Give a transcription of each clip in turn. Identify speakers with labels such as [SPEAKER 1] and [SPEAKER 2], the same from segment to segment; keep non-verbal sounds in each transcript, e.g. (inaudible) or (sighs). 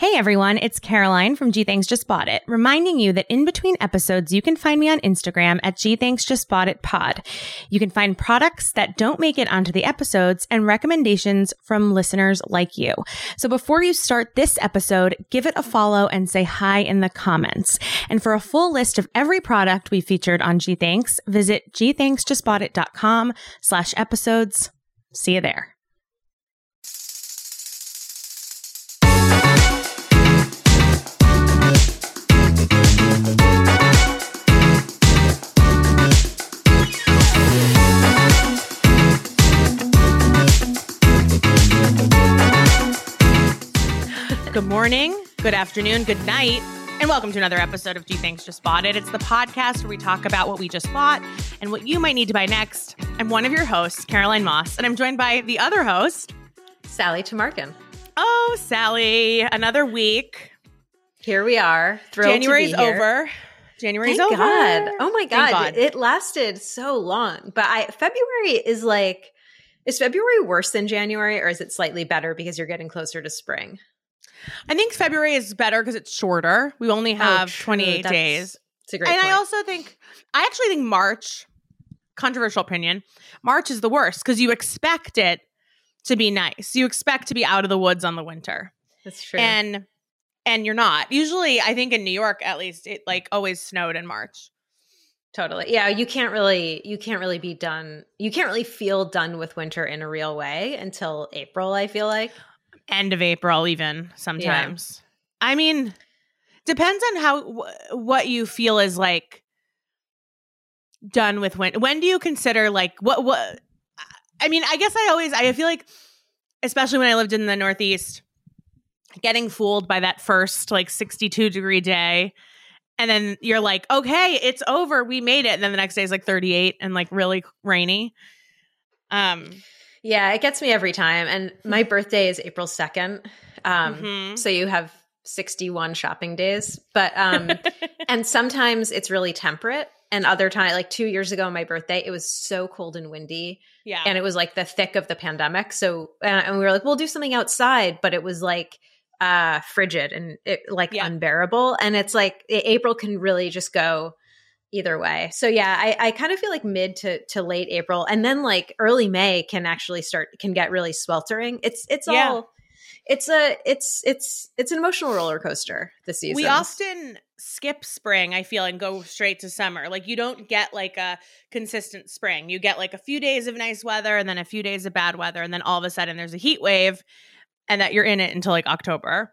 [SPEAKER 1] Hey everyone, it's Caroline from G Thanks Just Bought It, reminding you that in between episodes, you can find me on Instagram at G Thanks Just Bought It Pod. You can find products that don't make it onto the episodes and recommendations from listeners like you. So before you start this episode, give it a follow and say hi in the comments. And for a full list of every product we featured on G Thanks, visit gthanksjustboughtit.com slash episodes. See you there. Good morning, good afternoon, good night, and welcome to another episode of G Thanks Just Bought It. It's the podcast where we talk about what we just bought and what you might need to buy next. I'm one of your hosts, Caroline Moss, and I'm joined by the other host,
[SPEAKER 2] Sally Tamarkin.
[SPEAKER 1] Oh, Sally, another week.
[SPEAKER 2] Here we are. Thrilled
[SPEAKER 1] January's
[SPEAKER 2] to be here.
[SPEAKER 1] over. January's
[SPEAKER 2] Thank
[SPEAKER 1] over.
[SPEAKER 2] God. Oh my
[SPEAKER 1] Thank
[SPEAKER 2] God. It lasted so long. But I February is like is February worse than January or is it slightly better because you're getting closer to spring?
[SPEAKER 1] I think February is better because it's shorter. We only oh, have
[SPEAKER 2] Oh,
[SPEAKER 1] 28
[SPEAKER 2] That's-
[SPEAKER 1] days.
[SPEAKER 2] It's a great
[SPEAKER 1] and
[SPEAKER 2] point.
[SPEAKER 1] I also think, I actually think March, controversial opinion, March is the worst because you expect it to be nice. You expect to be out of the woods on the winter.
[SPEAKER 2] That's true.
[SPEAKER 1] And and you're not. Usually, I think in New York at least, it like always snowed in March.
[SPEAKER 2] totally. Yeah, you can't really you can't really be done. You can't really feel done with winter in a real way until April, I feel like.
[SPEAKER 1] End of April, even sometimes. I mean, depends on how wh- what you feel is like done with when. When do you consider like what what? I mean, I guess I always I feel like, especially when I lived in the Northeast, getting fooled by that first like sixty two degree day. And then you're like, okay, it's over. We made it. And then the next day is like 38 and like really rainy. Um,
[SPEAKER 2] Yeah, it gets me every time. And my birthday is April 2nd. Um
[SPEAKER 1] mhm.
[SPEAKER 2] So you have 61 shopping days. But um (laughs) and sometimes it's really temperate. And other time, like two years ago, on my birthday, it was so cold and windy,
[SPEAKER 1] yeah.
[SPEAKER 2] and it was like the thick of the pandemic. So, uh, and we were like, we'll do something outside, but it was like uh frigid and it like
[SPEAKER 1] Yeah.
[SPEAKER 2] unbearable. And it's like April can really just go either way. So yeah, I, I kind of feel like mid to to late April, and then like early May can actually start can get really sweltering. It's it's
[SPEAKER 1] Yeah.
[SPEAKER 2] all it's a it's it's it's an emotional roller coaster this season.
[SPEAKER 1] We often skip spring, I feel, and go straight to summer. Like you don't get like a consistent spring. You get like a few days of nice weather and then a few days of bad weather, and then all of a sudden there's a heat wave, and that you're in it until like October.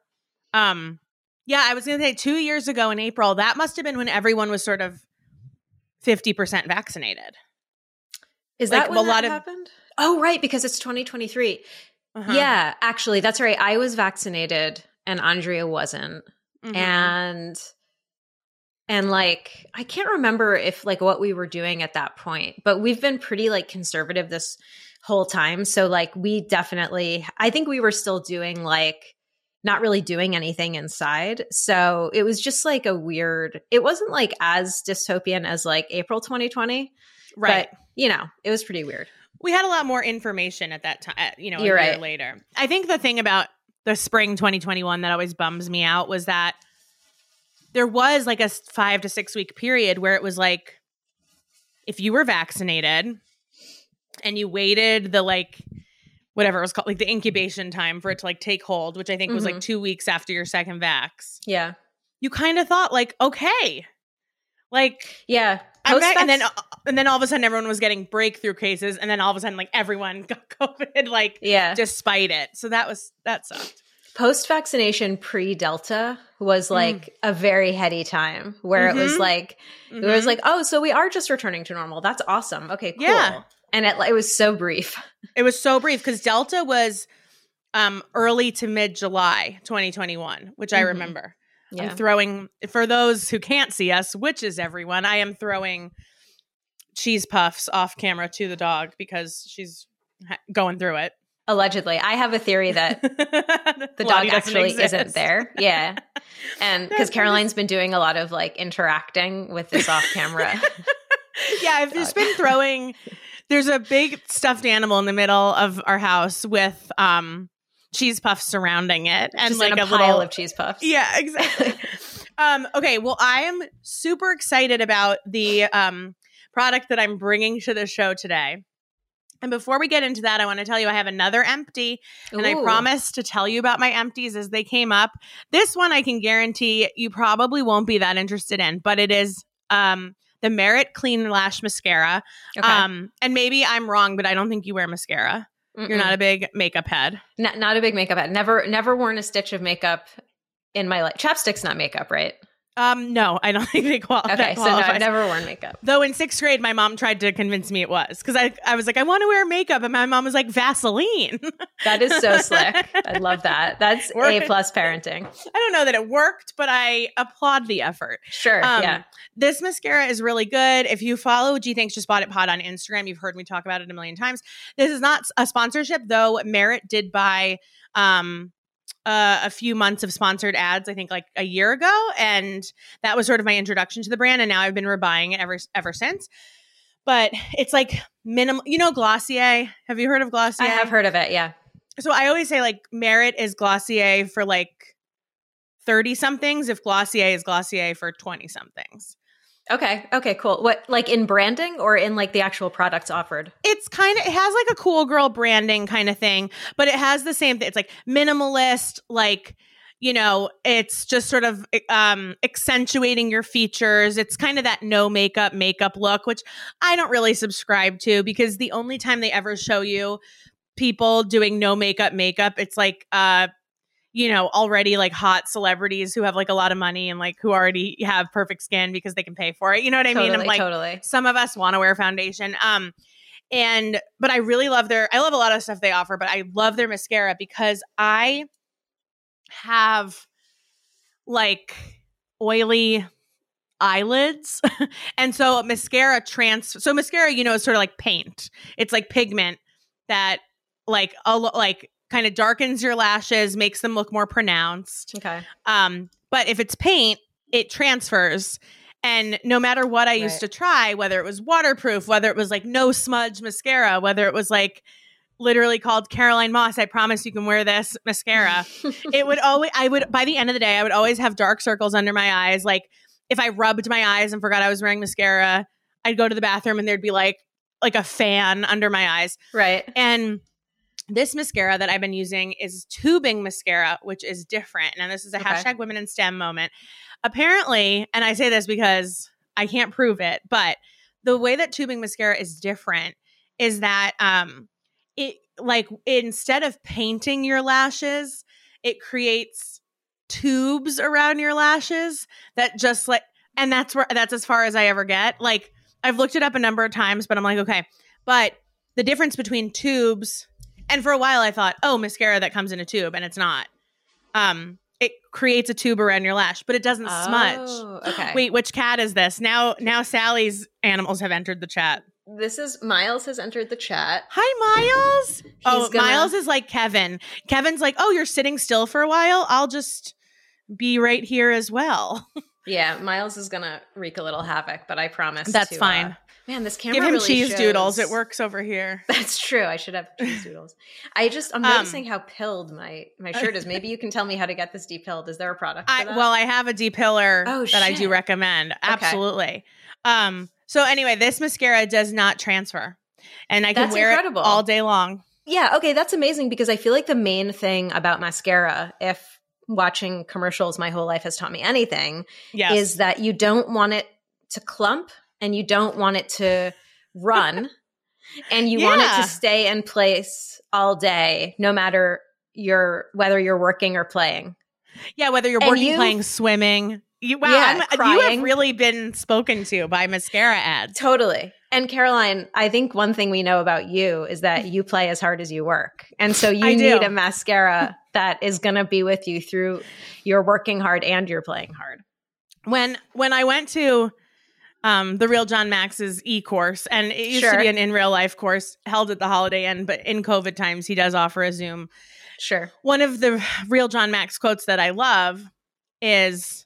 [SPEAKER 1] Um, yeah, I was gonna say two years ago in April, that must have been when everyone was sort of fifty percent vaccinated.
[SPEAKER 2] Is
[SPEAKER 1] like,
[SPEAKER 2] that when
[SPEAKER 1] a
[SPEAKER 2] that
[SPEAKER 1] lot of-
[SPEAKER 2] happened? Oh, right, because it's 2023.
[SPEAKER 1] Uh-huh.
[SPEAKER 2] Yeah, actually, that's right. I was vaccinated and Andrea wasn't.
[SPEAKER 1] Mhm.
[SPEAKER 2] And and like I can't remember if like what we were doing at that point, but we've been pretty like conservative this whole time. So like we definitely I think we were still doing like not really doing anything inside. So it was just like a weird it wasn't like as dystopian as like April 2020,
[SPEAKER 1] right.
[SPEAKER 2] but you know, it was pretty weird.
[SPEAKER 1] we had a lot more information at that time, you know, a
[SPEAKER 2] You're
[SPEAKER 1] year
[SPEAKER 2] right.
[SPEAKER 1] later. I think the thing about the spring 2021 that always bums me out was that there was like a five to six week period where it was like, if you were vaccinated and you waited the like, whatever it was called, like the incubation time for it to like take hold, which I think was like
[SPEAKER 2] Mhm.
[SPEAKER 1] two weeks after your second vax,
[SPEAKER 2] Yeah.
[SPEAKER 1] you kind of thought like, okay, like
[SPEAKER 2] Yeah.
[SPEAKER 1] And then uh, and then all of a sudden everyone was getting breakthrough cases, and then all of a sudden like everyone (laughs) got COVID, like
[SPEAKER 2] yeah.
[SPEAKER 1] despite it. So that was that sucked.
[SPEAKER 2] Post vaccination pre Delta was like a very heady time where it was
[SPEAKER 1] Mhm.
[SPEAKER 2] like, it was like, oh, so we are just returning to normal. That's awesome. Okay, cool.
[SPEAKER 1] Yeah.
[SPEAKER 2] And it, it was so brief. (laughs)
[SPEAKER 1] it was so brief because Delta was um, early to mid July 2021, which I
[SPEAKER 2] Mhm.
[SPEAKER 1] remember.
[SPEAKER 2] Yeah.
[SPEAKER 1] I'm throwing for those who can't see us, which is everyone. I am throwing cheese puffs off camera to the dog because she's ha- going through it.
[SPEAKER 2] Allegedly, I have a theory that (laughs)
[SPEAKER 1] the
[SPEAKER 2] dog actually isn't there. Yeah. (laughs) And because Caroline's been doing a lot of like interacting with this off camera.
[SPEAKER 1] yeah, I've just
[SPEAKER 2] Dog.
[SPEAKER 1] been throwing. There's a big stuffed animal in the middle of our house with um cheese puffs surrounding it, and
[SPEAKER 2] Just
[SPEAKER 1] like
[SPEAKER 2] a,
[SPEAKER 1] a,
[SPEAKER 2] pile
[SPEAKER 1] little.
[SPEAKER 2] of cheese puffs.
[SPEAKER 1] yeah, exactly. (laughs) um, okay, well, I am super excited about the um product that I'm bringing to the show today. And before we get into that, I want to tell you I have another empty and I
[SPEAKER 2] Ooh.
[SPEAKER 1] promised to tell you about my empties as they came up. This one I can guarantee you probably won't be that interested in, but it is um the Merit Clean Lash Mascara.
[SPEAKER 2] Okay.
[SPEAKER 1] Um and maybe I'm wrong, but I don't think you wear mascara. You're not a big makeup head.
[SPEAKER 2] not, not a big makeup head. Never, never worn a stitch of makeup in my life. Chapstick's not makeup, right?
[SPEAKER 1] Um no, I don't (laughs) think they qual-
[SPEAKER 2] Okay,
[SPEAKER 1] that
[SPEAKER 2] so no. I've never worn makeup.
[SPEAKER 1] Though in sixth grade, my mom tried to convince me it was because I, I was like, I want to wear makeup. And my mom was like, Vaseline. (laughs)
[SPEAKER 2] That is so slick. I love that. That's a plus parenting.
[SPEAKER 1] I don't know that it worked, but I applaud the effort.
[SPEAKER 2] Sure.
[SPEAKER 1] Um,
[SPEAKER 2] yeah.
[SPEAKER 1] This mascara is really good. If you follow G Thanks Just Bought It Pod on Instagram, you've heard me talk about it a million times. This is not a sponsorship, though. Merit did buy um, uh, a few months of sponsored ads, I think like a year ago, and that was sort of my introduction to the brand. And now I've been rebuying it ever ever since. But it's like minimal, you know, Glossier. Have you heard of Glossier?
[SPEAKER 2] I have heard of it. Yeah.
[SPEAKER 1] So I always say like Merit is Glossier for like 30 somethings if Glossier is Glossier for 20 somethings.
[SPEAKER 2] Okay. Okay. Cool. What, like in branding or in like the actual products offered?
[SPEAKER 1] It's kind of it has like a cool girl branding kind of thing, but it has the same thing. It's like minimalist, like you know, it's just sort of um accentuating your features. It's kind of that no makeup makeup look, which I don't really subscribe to because the only time they ever show you people doing no makeup makeup, it's like uh you know, already like hot celebrities who have like a lot of money and like who already have perfect skin because they can pay for it. You know what I
[SPEAKER 2] totally.
[SPEAKER 1] mean? I'm like
[SPEAKER 2] totally.
[SPEAKER 1] some of us want to wear foundation um and but i really love their i love a lot of stuff they offer but i love their mascara because i have like oily eyelids (laughs) and so mascara trans so mascara you know is sort of like paint it's like pigment that like a like kind of darkens your lashes makes them look more pronounced
[SPEAKER 2] Okay.
[SPEAKER 1] um, but if it's paint, it transfers. And no matter what I used to try, whether it was waterproof, whether it was like no smudge mascara, whether it was like literally called Caroline Moss, I promise you can wear this mascara. (laughs) it would always, I would, by the end of the day, I would always have dark circles under my eyes. Like if I rubbed my eyes and forgot I was wearing mascara, I'd go to the bathroom and there'd be like, like a fan under my eyes.
[SPEAKER 2] right.
[SPEAKER 1] And this mascara that I've been using is tubing mascara, which is different. And this is a
[SPEAKER 2] Okay.
[SPEAKER 1] hashtag women in STEM moment. Apparently, and I say this because I can't prove it, but the way that tubing mascara is different is that um it like instead of painting your lashes, it creates tubes around your lashes that just like and that's where that's as far as I ever get. Like I've looked it up a number of times, but I'm like, okay. But the difference between tubes and for a while I thought, oh, mascara that comes in a tube, and it's not. Um, it creates a tube around your lash, but it doesn't smudge.
[SPEAKER 2] Oh, okay.
[SPEAKER 1] Wait, which cat is this? Now now Sally's animals have entered the chat.
[SPEAKER 2] This is Miles has entered the chat.
[SPEAKER 1] Hi, Miles. oh,
[SPEAKER 2] gonna-
[SPEAKER 1] Miles is like Kevin. Kevin's like, oh, you're sitting still for a while. I'll just be right here as well. (laughs)
[SPEAKER 2] Yeah, Miles is gonna wreak a little havoc, but I promise.
[SPEAKER 1] That's
[SPEAKER 2] to, uh,
[SPEAKER 1] fine.
[SPEAKER 2] Man, this camera
[SPEAKER 1] Give him
[SPEAKER 2] really
[SPEAKER 1] cheese doodles. It works over here. (laughs)
[SPEAKER 2] That's true. I should have cheese doodles. I just I'm
[SPEAKER 1] Um,
[SPEAKER 2] noticing how pilled my my shirt is. (laughs) Maybe you can tell me how to get this depilled. Is there a product? For
[SPEAKER 1] I, well, I have a depiller
[SPEAKER 2] Oh,
[SPEAKER 1] that I do recommend. Absolutely. Um, so anyway, this mascara does not transfer. And I can
[SPEAKER 2] That's
[SPEAKER 1] wear
[SPEAKER 2] incredible.
[SPEAKER 1] it all day long.
[SPEAKER 2] yeah. Okay, that's amazing because I feel like the main thing about mascara, if watching commercials my whole life has taught me anything,
[SPEAKER 1] Yes.
[SPEAKER 2] is that you don't want it to clump and you don't want it to run (laughs) and you want it to stay in place all day no matter your whether you're working or playing
[SPEAKER 1] yeah, whether you're
[SPEAKER 2] and
[SPEAKER 1] working,
[SPEAKER 2] you-
[SPEAKER 1] playing, swimming. You, wow, yeah, you have really been spoken to by mascara ads.
[SPEAKER 2] Totally. And Caroline, I think one thing we know about you is that you play as hard as you work. And so you need a mascara (laughs) that is going to be with you through your working hard and your playing hard.
[SPEAKER 1] When when I went to um, the real John Max's e course, and it used sure. to be an in real life course held at the Holiday Inn, but in COVID times, he does offer a Zoom.
[SPEAKER 2] Sure.
[SPEAKER 1] One of the real John Max quotes that I love is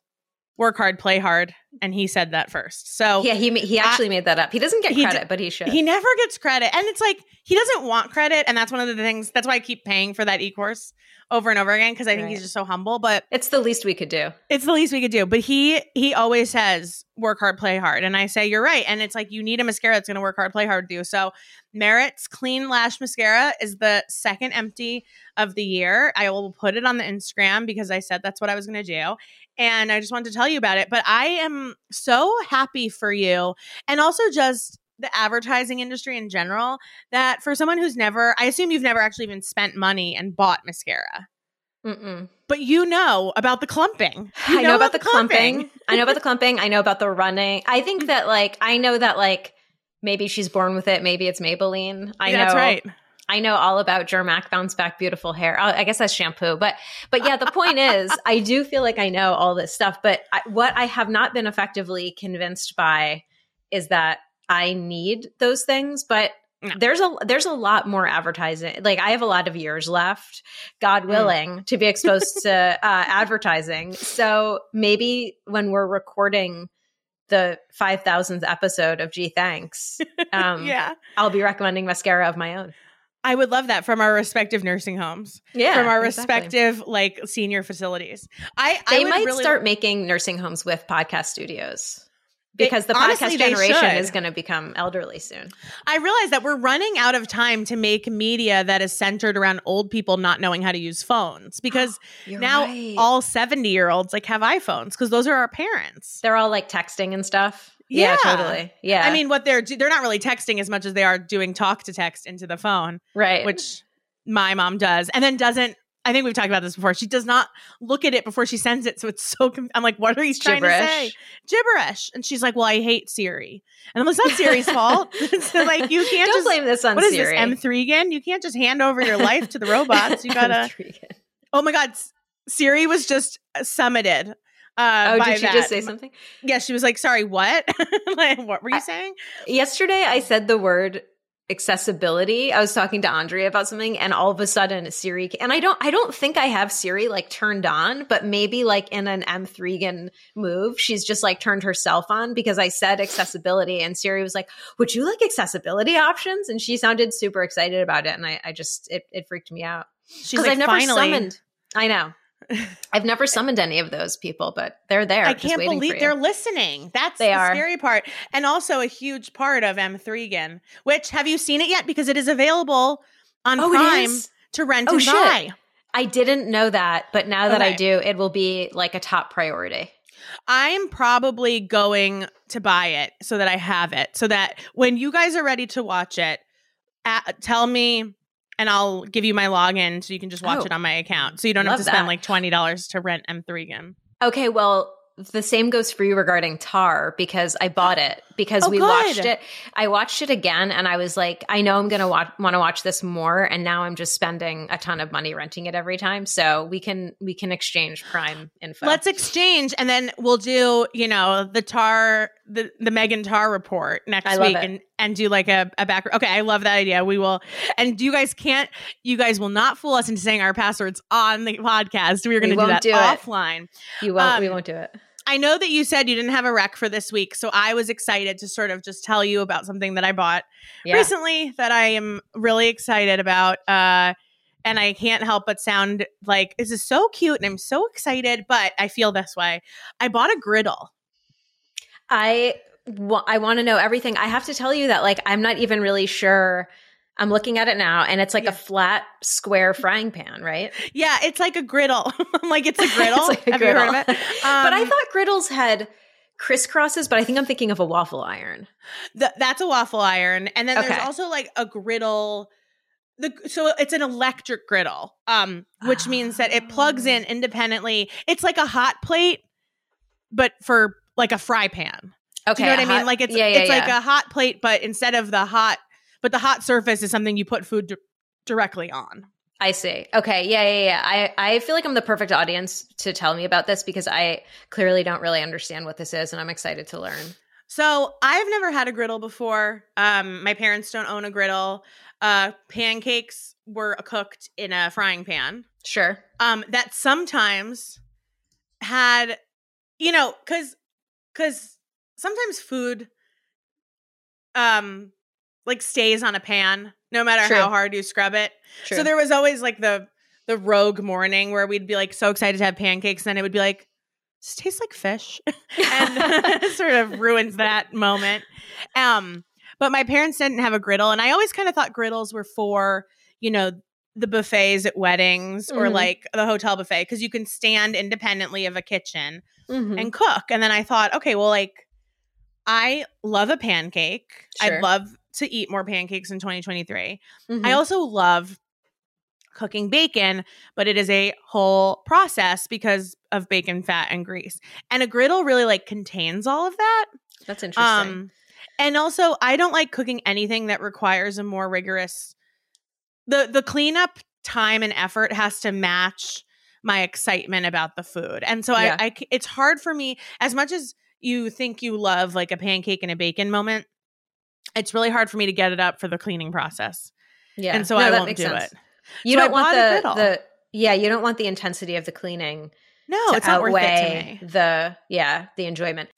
[SPEAKER 1] work hard, play hard. And he said that first. So
[SPEAKER 2] yeah, he he actually I, made that up. He doesn't get credit, d- but he should.
[SPEAKER 1] He never gets credit, and it's like he doesn't want credit, and that's one of the things. That's why I keep paying for that e course over and over again because I think right. he's just so humble. But
[SPEAKER 2] it's the least we could do.
[SPEAKER 1] It's the least we could do. But he he always says work hard, play hard, and I say you're right. And it's like you need a mascara that's going to work hard, play hard, do so. Merit's Clean Lash Mascara is the second empty of the year. I will put it on the Instagram because I said that's what I was going to do. And I just wanted to tell you about it. But I am so happy for you. And also just the advertising industry in general that for someone who's never, I assume you've never actually even spent money and bought mascara. Mm-mm. But you know about the clumping.
[SPEAKER 2] You I know, know about, about, the clumping. clumping. I know about the clumping. I know about the running. I think (laughs) that like I know that like maybe she's born with it. Maybe it's Maybelline. I
[SPEAKER 1] yeah,
[SPEAKER 2] know. That's
[SPEAKER 1] right.
[SPEAKER 2] I know all about Germac bounce back beautiful hair. Oh, I guess that's shampoo, but but yeah, the point is, (laughs) I do feel like I know all this stuff. But I, what I have not been effectively convinced by is that I need those things. But no. there's a there's a lot more advertising. Like I have a lot of years left, God mm. willing, mm. to be exposed to (laughs) uh, advertising. So maybe when we're recording the 5000th episode of G Thanks, (laughs) um,
[SPEAKER 1] yeah,
[SPEAKER 2] I'll be recommending mascara of my own.
[SPEAKER 1] I would love that from our respective nursing homes.
[SPEAKER 2] Yeah.
[SPEAKER 1] From our exactly. respective like senior facilities. I
[SPEAKER 2] They
[SPEAKER 1] I
[SPEAKER 2] might
[SPEAKER 1] really
[SPEAKER 2] start making nursing homes with podcast studios. Because the honestly, podcast generation is going to become elderly soon.
[SPEAKER 1] I realize that we're running out of time to make media that is centered around old people not knowing how to use phones (gasps) because now right. all 70 year olds like have iPhones because those are our parents.
[SPEAKER 2] They're all like texting and stuff. Yeah. yeah, totally. Yeah.
[SPEAKER 1] I mean, what they're they're not really texting as much as they are doing talk to text into the phone,
[SPEAKER 2] right?
[SPEAKER 1] Which my mom does, and then doesn't. I think we've talked about this before. She does not look at it before she sends it, so it's so. I'm like, what are you trying Gibberish. to say? Gibberish, and she's like, "Well, I hate Siri," and I'm like, "It's not Siri's fault." (laughs) (laughs) so like, you can't
[SPEAKER 2] Don't
[SPEAKER 1] just
[SPEAKER 2] blame this on
[SPEAKER 1] what
[SPEAKER 2] Siri.
[SPEAKER 1] Is this M3 again? You can't just hand over your life to the robots. You (laughs) gotta. oh my god, Siri was just summited uh,
[SPEAKER 2] oh, did she
[SPEAKER 1] that.
[SPEAKER 2] just say something?
[SPEAKER 1] Yeah, she was like, "Sorry, what? (laughs) like, what were you I, saying?"
[SPEAKER 2] Yesterday, I said the word accessibility. I was talking to Andrea about something, and all of a sudden, Siri. And I don't, I don't think I have Siri like turned on, but maybe like in an M3gan move, she's just like turned herself on because I said accessibility, and Siri was like, "Would you like accessibility options?" And she sounded super excited about it, and I, I just it, it freaked me out.
[SPEAKER 1] She's like, I've never finally. summoned.
[SPEAKER 2] I know. (laughs) I've never summoned any of those people, but they're there.
[SPEAKER 1] I can't believe they're listening. That's they the are. scary part. And also a huge part of M3gan, which have you seen it yet? Because it is available on oh, Prime to rent oh, and shit. buy.
[SPEAKER 2] I didn't know that, but now that okay. I do, it will be like a top priority.
[SPEAKER 1] I'm probably going to buy it so that I have it, so that when you guys are ready to watch it, at, tell me and I'll give you my login so you can just watch oh, it on my account. So you don't have to spend that. like twenty dollars to rent M3gan.
[SPEAKER 2] Okay, well, the same goes for you regarding Tar because I bought it because (gasps) oh, we good. watched it. I watched it again and I was like, I know I'm going to want to watch this more and now I'm just spending a ton of money renting it every time. So we can we can exchange prime info.
[SPEAKER 1] Let's exchange and then we'll do, you know, the Tar the the M3gan Tar report next week and and do like a, a back Okay, I love that idea. We will and you guys can't you guys will not fool us into saying our passwords on the podcast. We're going to do that do offline.
[SPEAKER 2] You won't um, we won't do it.
[SPEAKER 1] I know that you said you didn't have a rec for this week, so I was excited to sort of just tell you about something that I bought yeah. recently that I am really excited about. Uh, and I can't help but sound like this is so cute and I'm so excited, but I feel this way. I bought a griddle.
[SPEAKER 2] I I want to know everything. I have to tell you that like I'm not even really sure I'm looking at it now and it's like yeah. a flat square frying pan, right?
[SPEAKER 1] Yeah, it's like a griddle. (laughs) I'm like, it's a (laughs) griddle. it's like a Have griddle. you heard of it? Um, (laughs)
[SPEAKER 2] but I um, thought griddles had crisscrosses, but I think I'm thinking of a waffle iron.
[SPEAKER 1] The, that's a waffle iron. And then okay. there's also like a griddle. The, so it's an electric griddle, um, which means that it plugs in oh. independently. It's like a hot plate, but for like a fry pan.
[SPEAKER 2] Okay.
[SPEAKER 1] Do you know what I mean? Like it's
[SPEAKER 2] yeah, yeah,
[SPEAKER 1] it's like a hot plate, but instead of the hot, but the hot surface is something you put food di- directly on.
[SPEAKER 2] I see. Okay. Yeah, yeah, yeah. I, I feel like I'm the perfect audience to tell me about this because I clearly don't really understand what this is and I'm excited to learn.
[SPEAKER 1] So I've never had a griddle before. Um, my parents don't own a griddle. Uh, pancakes were cooked in a frying pan.
[SPEAKER 2] Sure.
[SPEAKER 1] Um, that sometimes had, you know, because because sometimes food, um, like stays on a pan no matter
[SPEAKER 2] True.
[SPEAKER 1] how hard you scrub it.
[SPEAKER 2] True.
[SPEAKER 1] So there was always like the the rogue morning where we'd be like so excited to have pancakes, and then it would be like, this tastes like fish, (laughs) and (laughs) (laughs) sort of ruins that moment. Um, but my parents didn't have a griddle, and I always kind of thought griddles were for you know the buffets at weddings or
[SPEAKER 2] Mhm.
[SPEAKER 1] like the hotel buffet because you can stand independently of a kitchen
[SPEAKER 2] Mhm.
[SPEAKER 1] and cook. And then I thought, okay, well, like I love a pancake.
[SPEAKER 2] Sure.
[SPEAKER 1] I'd love to eat more pancakes in 2023.
[SPEAKER 2] Mhm.
[SPEAKER 1] I also love cooking bacon, but it is a whole process because of bacon fat and grease. And a griddle really like contains all of that.
[SPEAKER 2] That's interesting.
[SPEAKER 1] Um and also I don't like cooking anything that requires a more rigorous the the cleanup time and effort has to match my excitement about the food. And so
[SPEAKER 2] Yeah.
[SPEAKER 1] I, I it's hard for me as much as you think you love like a pancake and a bacon moment. It's really hard for me to get it up for the cleaning process.
[SPEAKER 2] yeah.
[SPEAKER 1] And so
[SPEAKER 2] No,
[SPEAKER 1] I won't do
[SPEAKER 2] sense.
[SPEAKER 1] it.
[SPEAKER 2] You
[SPEAKER 1] So
[SPEAKER 2] don't want the the yeah, you don't want the intensity of the cleaning
[SPEAKER 1] No, it's not worth it to me.
[SPEAKER 2] the yeah, the enjoyment.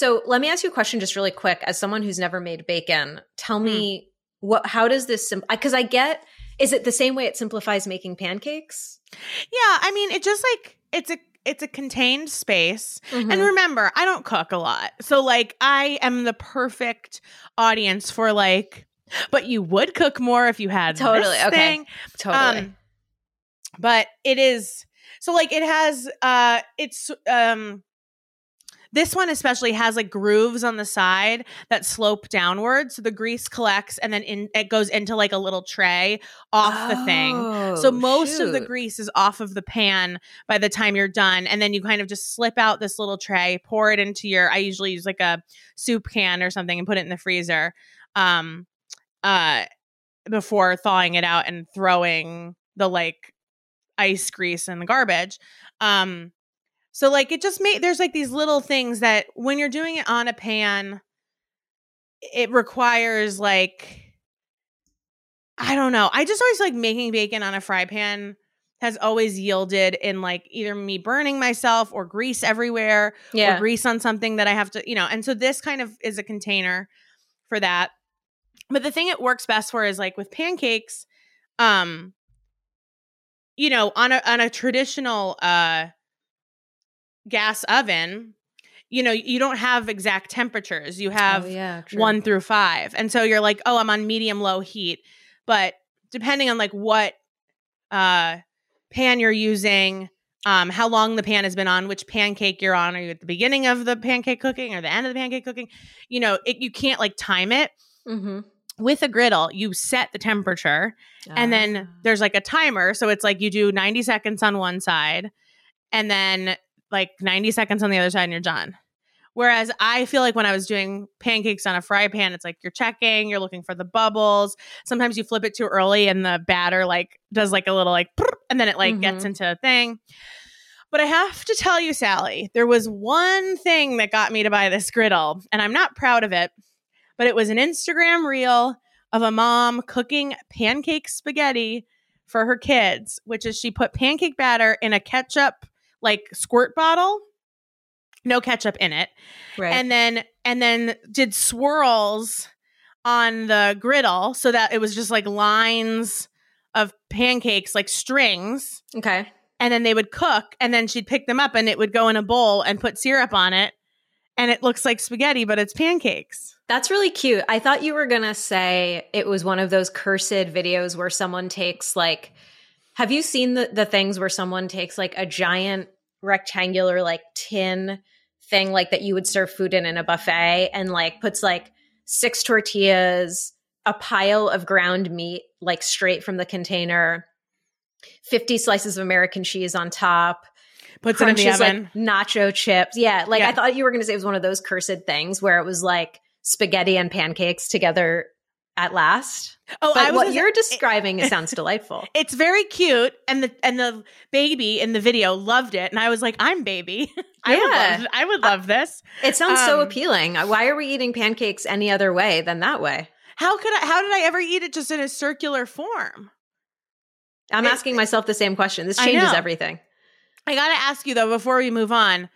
[SPEAKER 2] So let me ask you a question just really quick. As someone who's never made bacon, tell
[SPEAKER 1] Hmm.
[SPEAKER 2] me what how does this simplify? because I get is it the same way it simplifies making pancakes?
[SPEAKER 1] Yeah, I mean, it just like it's a it's a contained space.
[SPEAKER 2] Mhm.
[SPEAKER 1] And remember, I don't cook a lot. So like I am the perfect audience for like but you would cook more if you had
[SPEAKER 2] Totally, okay.
[SPEAKER 1] thing.
[SPEAKER 2] totally.
[SPEAKER 1] Um, but it is so like it has uh it's um this one especially has like grooves on the side that slope downward so the grease collects and then in it goes into like a little tray off the thing. So
[SPEAKER 2] Oh,
[SPEAKER 1] most of the grease is off of the pan by the time you're done and then you kind of just slip out this little tray pour it into your i usually use like a soup can or something and put it in the freezer um uh before thawing it out and throwing the like ice grease in the garbage um so like it just made there's like these little things that when you're doing it on a pan it requires like I don't know. I just always like making bacon on a fry pan has always yielded in like either me burning myself or grease everywhere
[SPEAKER 2] yeah.
[SPEAKER 1] or grease on something that I have to, you know. And so this kind of is a container for that. But the thing it works best for is like with pancakes, um, you know, on a on a traditional uh gas oven, you know, you don't have exact temperatures. You have
[SPEAKER 2] oh, yeah,
[SPEAKER 1] one through five. And so you're like, oh, I'm on medium low heat. But depending on like what uh pan you're using, um, how long the pan has been on, which pancake you're on, are you at the beginning of the pancake cooking or the end of the pancake cooking? You know, it, you can't like time it.
[SPEAKER 2] Mhm.
[SPEAKER 1] With a griddle, you set the temperature and then
[SPEAKER 2] Ah.
[SPEAKER 1] there's like a timer. So it's like you do 90 seconds on one side and then like 90 seconds on the other side and you're done. Whereas I feel like when I was doing pancakes on a fry pan, it's like you're checking, you're looking for the bubbles. Sometimes you flip it too early and the batter like does like a little like, and then it like gets
[SPEAKER 2] Mhm.
[SPEAKER 1] into a thing. But I have to tell you, Sally, there was one thing that got me to buy this griddle, and I'm not proud of it, but it was an Instagram reel of a mom cooking pancake spaghetti for her kids, which is she put pancake batter in a ketchup like squirt bottle, no ketchup in it,
[SPEAKER 2] right.
[SPEAKER 1] and then and then did swirls on the griddle so that it was just like lines of pancakes like strings
[SPEAKER 2] okay.
[SPEAKER 1] and then they would cook and then she'd pick them up and it would go in a bowl and put syrup on it and it looks like spaghetti but it's pancakes
[SPEAKER 2] That's really cute. I thought you were going to say it was one of those cursed videos where someone takes like Have you seen the the things where someone takes like a giant rectangular like tin thing like that you would serve food in in a buffet and like puts like six tortillas, a pile of ground meat like straight from the container, 50 slices of American cheese on top.
[SPEAKER 1] Puts it in the oven.
[SPEAKER 2] like nacho chips. Yeah, like
[SPEAKER 1] Yeah.
[SPEAKER 2] I thought you were going to say it was one of those cursed things where it was like spaghetti and pancakes together at last.
[SPEAKER 1] oh,
[SPEAKER 2] But
[SPEAKER 1] I was
[SPEAKER 2] what you're
[SPEAKER 1] say-
[SPEAKER 2] describing it (laughs) sounds delightful.
[SPEAKER 1] It's very cute, and the and the baby in the video loved it, and I was like, "I'm baby. (laughs) I would love, I would love this.
[SPEAKER 2] It sounds so
[SPEAKER 1] Um,
[SPEAKER 2] appealing. Why are we eating pancakes any other way than that way?
[SPEAKER 1] How could I? How did I ever eat it just in a circular form?
[SPEAKER 2] I'm
[SPEAKER 1] It-
[SPEAKER 2] asking myself the same question. This changes
[SPEAKER 1] know.
[SPEAKER 2] everything.
[SPEAKER 1] I gotta ask you though before we move on,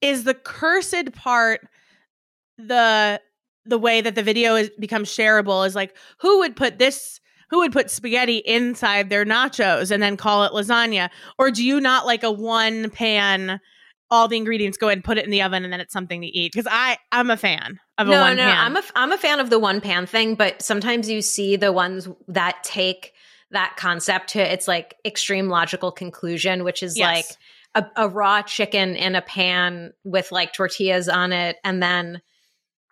[SPEAKER 1] is the cursed part the the way that the video is becomes shareable is like who would put this who would put spaghetti inside their nachos and then call it lasagna? Or do you not like a one pan all the ingredients go ahead and put it in the oven and then it's something to eat? Because i i'm a fan of a
[SPEAKER 2] no,
[SPEAKER 1] one
[SPEAKER 2] no,
[SPEAKER 1] pan.
[SPEAKER 2] I'm a I'm a fan of the one pan thing, but sometimes you see the ones that take that concept to its like extreme logical conclusion, which is
[SPEAKER 1] Yes.
[SPEAKER 2] like a, a raw chicken in a pan with like tortillas on it, and then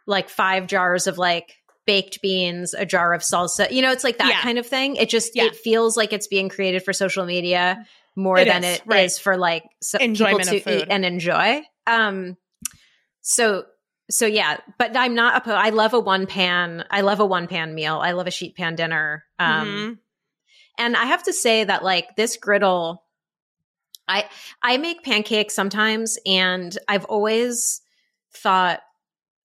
[SPEAKER 2] like five jars of like baked beans, a jar of salsa. You know, it's like that
[SPEAKER 1] Yeah.
[SPEAKER 2] kind of thing. It just
[SPEAKER 1] Yeah.
[SPEAKER 2] it feels like it's being created for social media more
[SPEAKER 1] It
[SPEAKER 2] than
[SPEAKER 1] is,
[SPEAKER 2] it is
[SPEAKER 1] right.
[SPEAKER 2] for like so
[SPEAKER 1] Enjoyment
[SPEAKER 2] people
[SPEAKER 1] of
[SPEAKER 2] to eat
[SPEAKER 1] food.
[SPEAKER 2] and enjoy. Um, so so yeah, but I'm not opposed. I love a one pan. I love a one pan meal. I love a sheet pan dinner. Um,
[SPEAKER 1] Mhm.
[SPEAKER 2] and I have to say that like this griddle, I I make pancakes sometimes, and I've always thought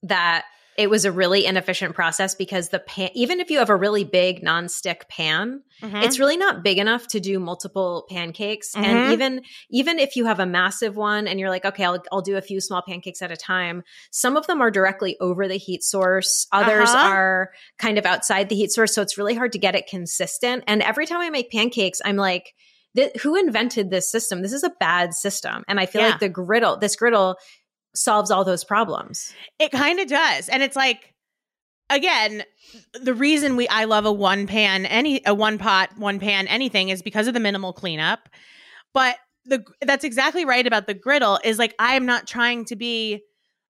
[SPEAKER 2] that it was a really inefficient process because the pan, even if you have a really big nonstick pan,
[SPEAKER 1] Mhm.
[SPEAKER 2] it's really not big enough to do multiple pancakes
[SPEAKER 1] Mhm.
[SPEAKER 2] and even even if you have a massive one and you're like okay I'll, I'll do a few small pancakes at a time some of them are directly over the heat source others
[SPEAKER 1] Uh-huh.
[SPEAKER 2] are kind of outside the heat source so it's really hard to get it consistent and every time i make pancakes i'm like who invented this system this is a bad system and i feel
[SPEAKER 1] Yeah.
[SPEAKER 2] like the griddle this griddle solves all those problems
[SPEAKER 1] It kind of does. And it's like again, the reason we I love a one pan any a one pot, one pan anything is because of the minimal cleanup. But the that's exactly right about the griddle is like I am not trying to be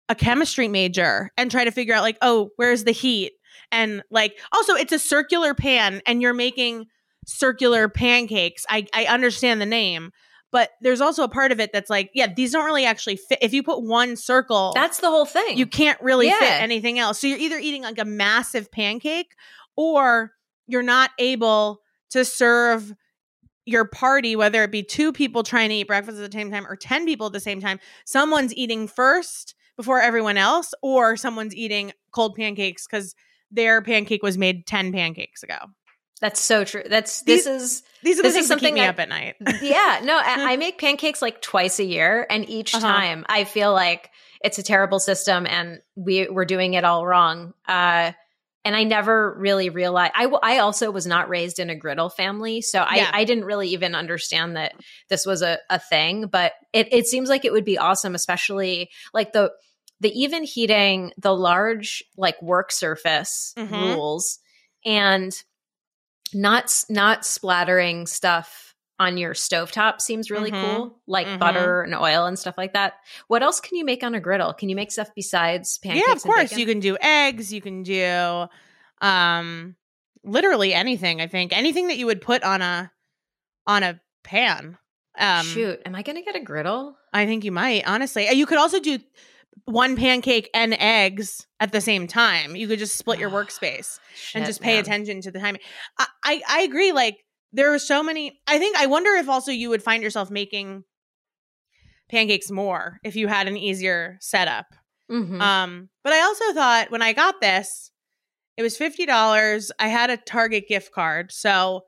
[SPEAKER 1] a chemistry major and try to figure out like, oh, where's the heat? And like also it's a circular pan and you're making circular pancakes. I I understand the name, but there's also a part of it that's like, yeah, these don't really actually fit. If you put one circle
[SPEAKER 2] that's the whole thing
[SPEAKER 1] you can't really fit anything else. So you're either eating like a massive pancake or you're not able to serve your party, whether it be two people trying to eat breakfast at the same time or 10 people at the same time. Someone's eating first before everyone else, or someone's eating cold pancakes because their pancake was made 10 pancakes ago.
[SPEAKER 2] That's so true that's
[SPEAKER 1] These-
[SPEAKER 2] this is
[SPEAKER 1] These are the
[SPEAKER 2] This is
[SPEAKER 1] things that keep
[SPEAKER 2] something
[SPEAKER 1] me
[SPEAKER 2] I-
[SPEAKER 1] up at night. (laughs)
[SPEAKER 2] yeah, no, I, (laughs) I make pancakes like twice a year, and each
[SPEAKER 1] Uh-huh.
[SPEAKER 2] time I feel like it's a terrible system, and we we're doing it all wrong. Uh, and I never really realized. I, I also was not raised in a griddle family, so I
[SPEAKER 1] Yeah.
[SPEAKER 2] I didn't really even understand that this was a a thing. But it it seems like it would be awesome, especially like the the even heating the large like work surface
[SPEAKER 1] Mhm.
[SPEAKER 2] rules and not not splattering stuff on your stovetop seems really
[SPEAKER 1] Mhm.
[SPEAKER 2] cool like
[SPEAKER 1] Mhm.
[SPEAKER 2] butter and oil and stuff like that what else can you make on a griddle can you make stuff besides pancakes
[SPEAKER 1] yeah, of course. You can do eggs. You can do um literally anything. I think anything that you would put on a on a pan. Um,
[SPEAKER 2] shoot am i gonna get a griddle
[SPEAKER 1] I think you might honestly. Uh, You could also do one pancake and eggs at the same time. You could just split your workspace and just pay
[SPEAKER 2] man.
[SPEAKER 1] attention to the timing. I, I I agree. Like there are so many. I think I wonder if also you would find yourself making pancakes more if you had an easier setup.
[SPEAKER 2] Mhm.
[SPEAKER 1] Um, but I also thought when I got this, it was fifty dollars. I had a Target gift card, so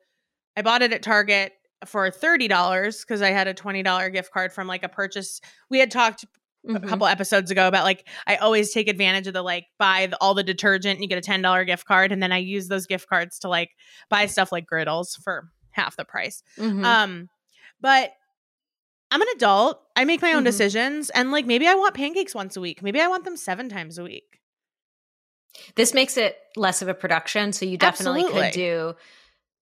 [SPEAKER 1] I bought it at Target for thirty dollars because I had a twenty dollar gift card from like a purchase. We had talked a
[SPEAKER 2] Mhm.
[SPEAKER 1] couple episodes ago about like I always take advantage of the like buy the, all the detergent and you get a ten dollar gift card, and then I use those gift cards to like buy stuff like griddles for half the price.
[SPEAKER 2] Mhm.
[SPEAKER 1] Um, but I'm an adult. I make my own
[SPEAKER 2] Mhm.
[SPEAKER 1] decisions, and like maybe I want pancakes once a week. Maybe I want them seven times a week.
[SPEAKER 2] this makes it less of a production so you definitely
[SPEAKER 1] Absolutely.
[SPEAKER 2] could do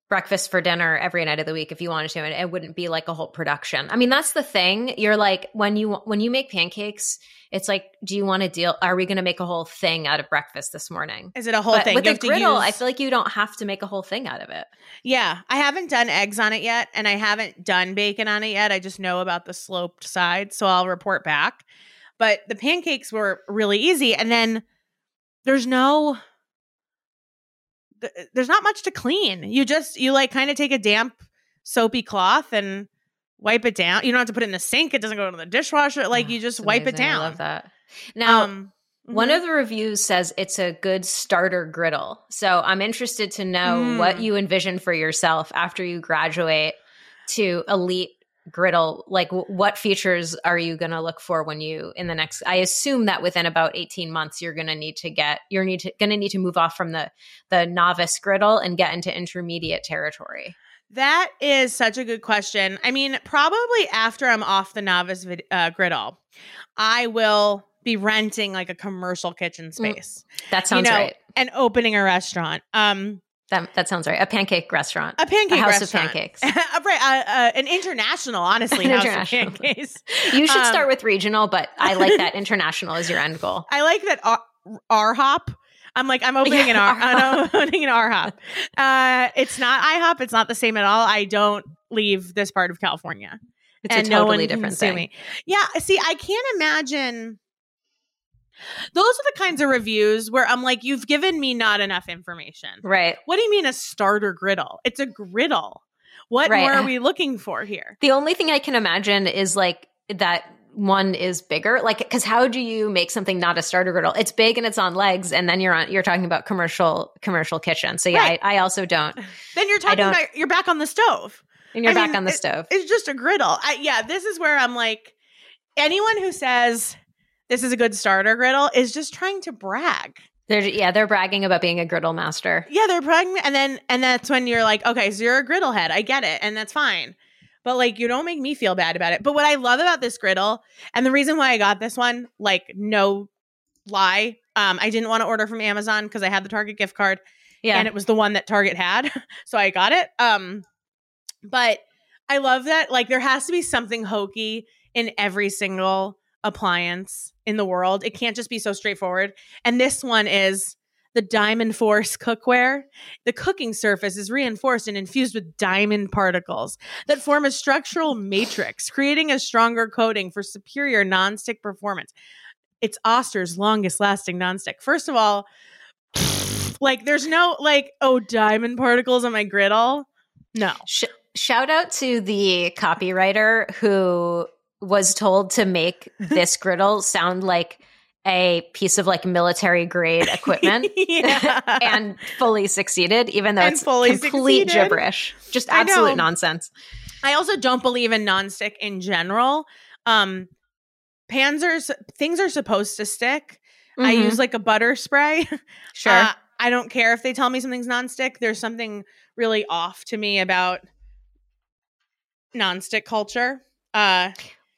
[SPEAKER 2] breakfast for dinner every night of the week if you wanted to and it wouldn't be like a whole production. I mean, that's the thing. You're like when you when you make pancakes, it's like do you want to deal are we going to make a whole thing out of breakfast this morning?
[SPEAKER 1] Is it a whole
[SPEAKER 2] but
[SPEAKER 1] thing?
[SPEAKER 2] with
[SPEAKER 1] You
[SPEAKER 2] a griddle,
[SPEAKER 1] use-
[SPEAKER 2] I feel like you don't have to make a whole thing out of it.
[SPEAKER 1] Yeah, I haven't done eggs on it yet, and I haven't done bacon on it yet. I just know about the sloped side, so I'll report back. But the pancakes were really easy, and then there's no, th- there's not much to clean. You just you like kind of take a damp, soapy cloth and wipe it down. You don't have to put it in the sink; it doesn't go into the dishwasher. Like
[SPEAKER 2] Oh,
[SPEAKER 1] you just wipe it
[SPEAKER 2] amazing. I
[SPEAKER 1] down.
[SPEAKER 2] love that. Now,
[SPEAKER 1] um,
[SPEAKER 2] One
[SPEAKER 1] mhm.
[SPEAKER 2] of the reviews says it's a good starter griddle. So I'm interested to know what
[SPEAKER 1] Mm.
[SPEAKER 2] you envision for yourself after you graduate to elite griddle. Like, w- what features are you going to look for when you in the next? I assume that within about 18 months, you're going to need to get you're need to going to need to move off from the the novice griddle and get into intermediate territory.
[SPEAKER 1] That is such a good question. I mean, probably after I'm off the novice vid- uh, griddle, I will be renting like a commercial kitchen space
[SPEAKER 2] That sounds
[SPEAKER 1] you know,
[SPEAKER 2] right.
[SPEAKER 1] and opening a restaurant. Um,
[SPEAKER 2] That that sounds right. A pancake restaurant.
[SPEAKER 1] a pancake
[SPEAKER 2] a house
[SPEAKER 1] restaurant.
[SPEAKER 2] of pancakes. (laughs)
[SPEAKER 1] right, uh, uh, an international, honestly,
[SPEAKER 2] An (laughs)
[SPEAKER 1] house
[SPEAKER 2] international.
[SPEAKER 1] of pancakes.
[SPEAKER 2] You should
[SPEAKER 1] Um,
[SPEAKER 2] start with regional, but I like that (laughs) international is your end goal.
[SPEAKER 1] I like that R, R hop. I'm like I'm opening
[SPEAKER 2] Yeah,
[SPEAKER 1] an R. I'm opening an R hop. Uh, it's not IHOP. It's not the same at all. I don't leave this part of California.
[SPEAKER 2] It's
[SPEAKER 1] and
[SPEAKER 2] a
[SPEAKER 1] no
[SPEAKER 2] totally
[SPEAKER 1] one
[SPEAKER 2] different thing.
[SPEAKER 1] me. Yeah, see, I can't imagine. Those are the kinds of reviews where I'm like, you've given me not enough information.
[SPEAKER 2] Right.
[SPEAKER 1] What do you mean a starter griddle? It's a griddle. What
[SPEAKER 2] Right.
[SPEAKER 1] more are (laughs) we looking for here?
[SPEAKER 2] The only thing I can imagine is like that one is bigger. Like, because how do you make something not a starter griddle? It's big and it's on legs, and then you're on. You're talking about commercial commercial kitchen. So yeah,
[SPEAKER 1] Right.
[SPEAKER 2] I, I also don't. (sighs)
[SPEAKER 1] Then you're talking about you're back on the stove.
[SPEAKER 2] And you're
[SPEAKER 1] I
[SPEAKER 2] back
[SPEAKER 1] mean,
[SPEAKER 2] on the
[SPEAKER 1] it-
[SPEAKER 2] stove.
[SPEAKER 1] It's just a griddle. I, yeah, this is where I'm like, anyone who says this is a good starter griddle is just trying to brag.
[SPEAKER 2] They're yeah, they're bragging about being a griddle master.
[SPEAKER 1] Yeah, they're bragging, and then and that's when you're like, okay, so you're a griddle head. I get it, and that's fine. But like, you don't make me feel bad about it. But what I love about this griddle, and the reason why I got this one, like, no lie, um, I didn't want to order from Amazon because I had the Target gift card,
[SPEAKER 2] Yeah,
[SPEAKER 1] and it was the one that Target had, (laughs) so I got it. Um, but I love that. Like, there has to be something hokey in every single appliance in the world. It can't just be so straightforward. And this one is the Diamond Force cookware. The cooking surface is reinforced and infused with diamond particles that form a structural matrix, creating a stronger coating for superior nonstick performance. It's Oster's longest lasting nonstick. First of all, (sniffs) like there's no like oh diamond particles on my griddle. No.
[SPEAKER 2] Sh- shout out to the copywriter who was told to make (laughs) this griddle sound like a piece of like military grade equipment. (laughs) and fully succeeded, even though
[SPEAKER 1] And
[SPEAKER 2] it's
[SPEAKER 1] fully
[SPEAKER 2] complete
[SPEAKER 1] succeeded.
[SPEAKER 2] gibberish. Just
[SPEAKER 1] I
[SPEAKER 2] absolute nonsense.
[SPEAKER 1] I also don't believe in nonstick in general. Um pans are things are supposed to stick. I
[SPEAKER 2] Mhm.
[SPEAKER 1] use like a butter spray. (laughs)
[SPEAKER 2] sure.
[SPEAKER 1] Uh, I don't care if they tell me something's nonstick. There's something really off to me about nonstick culture. Uh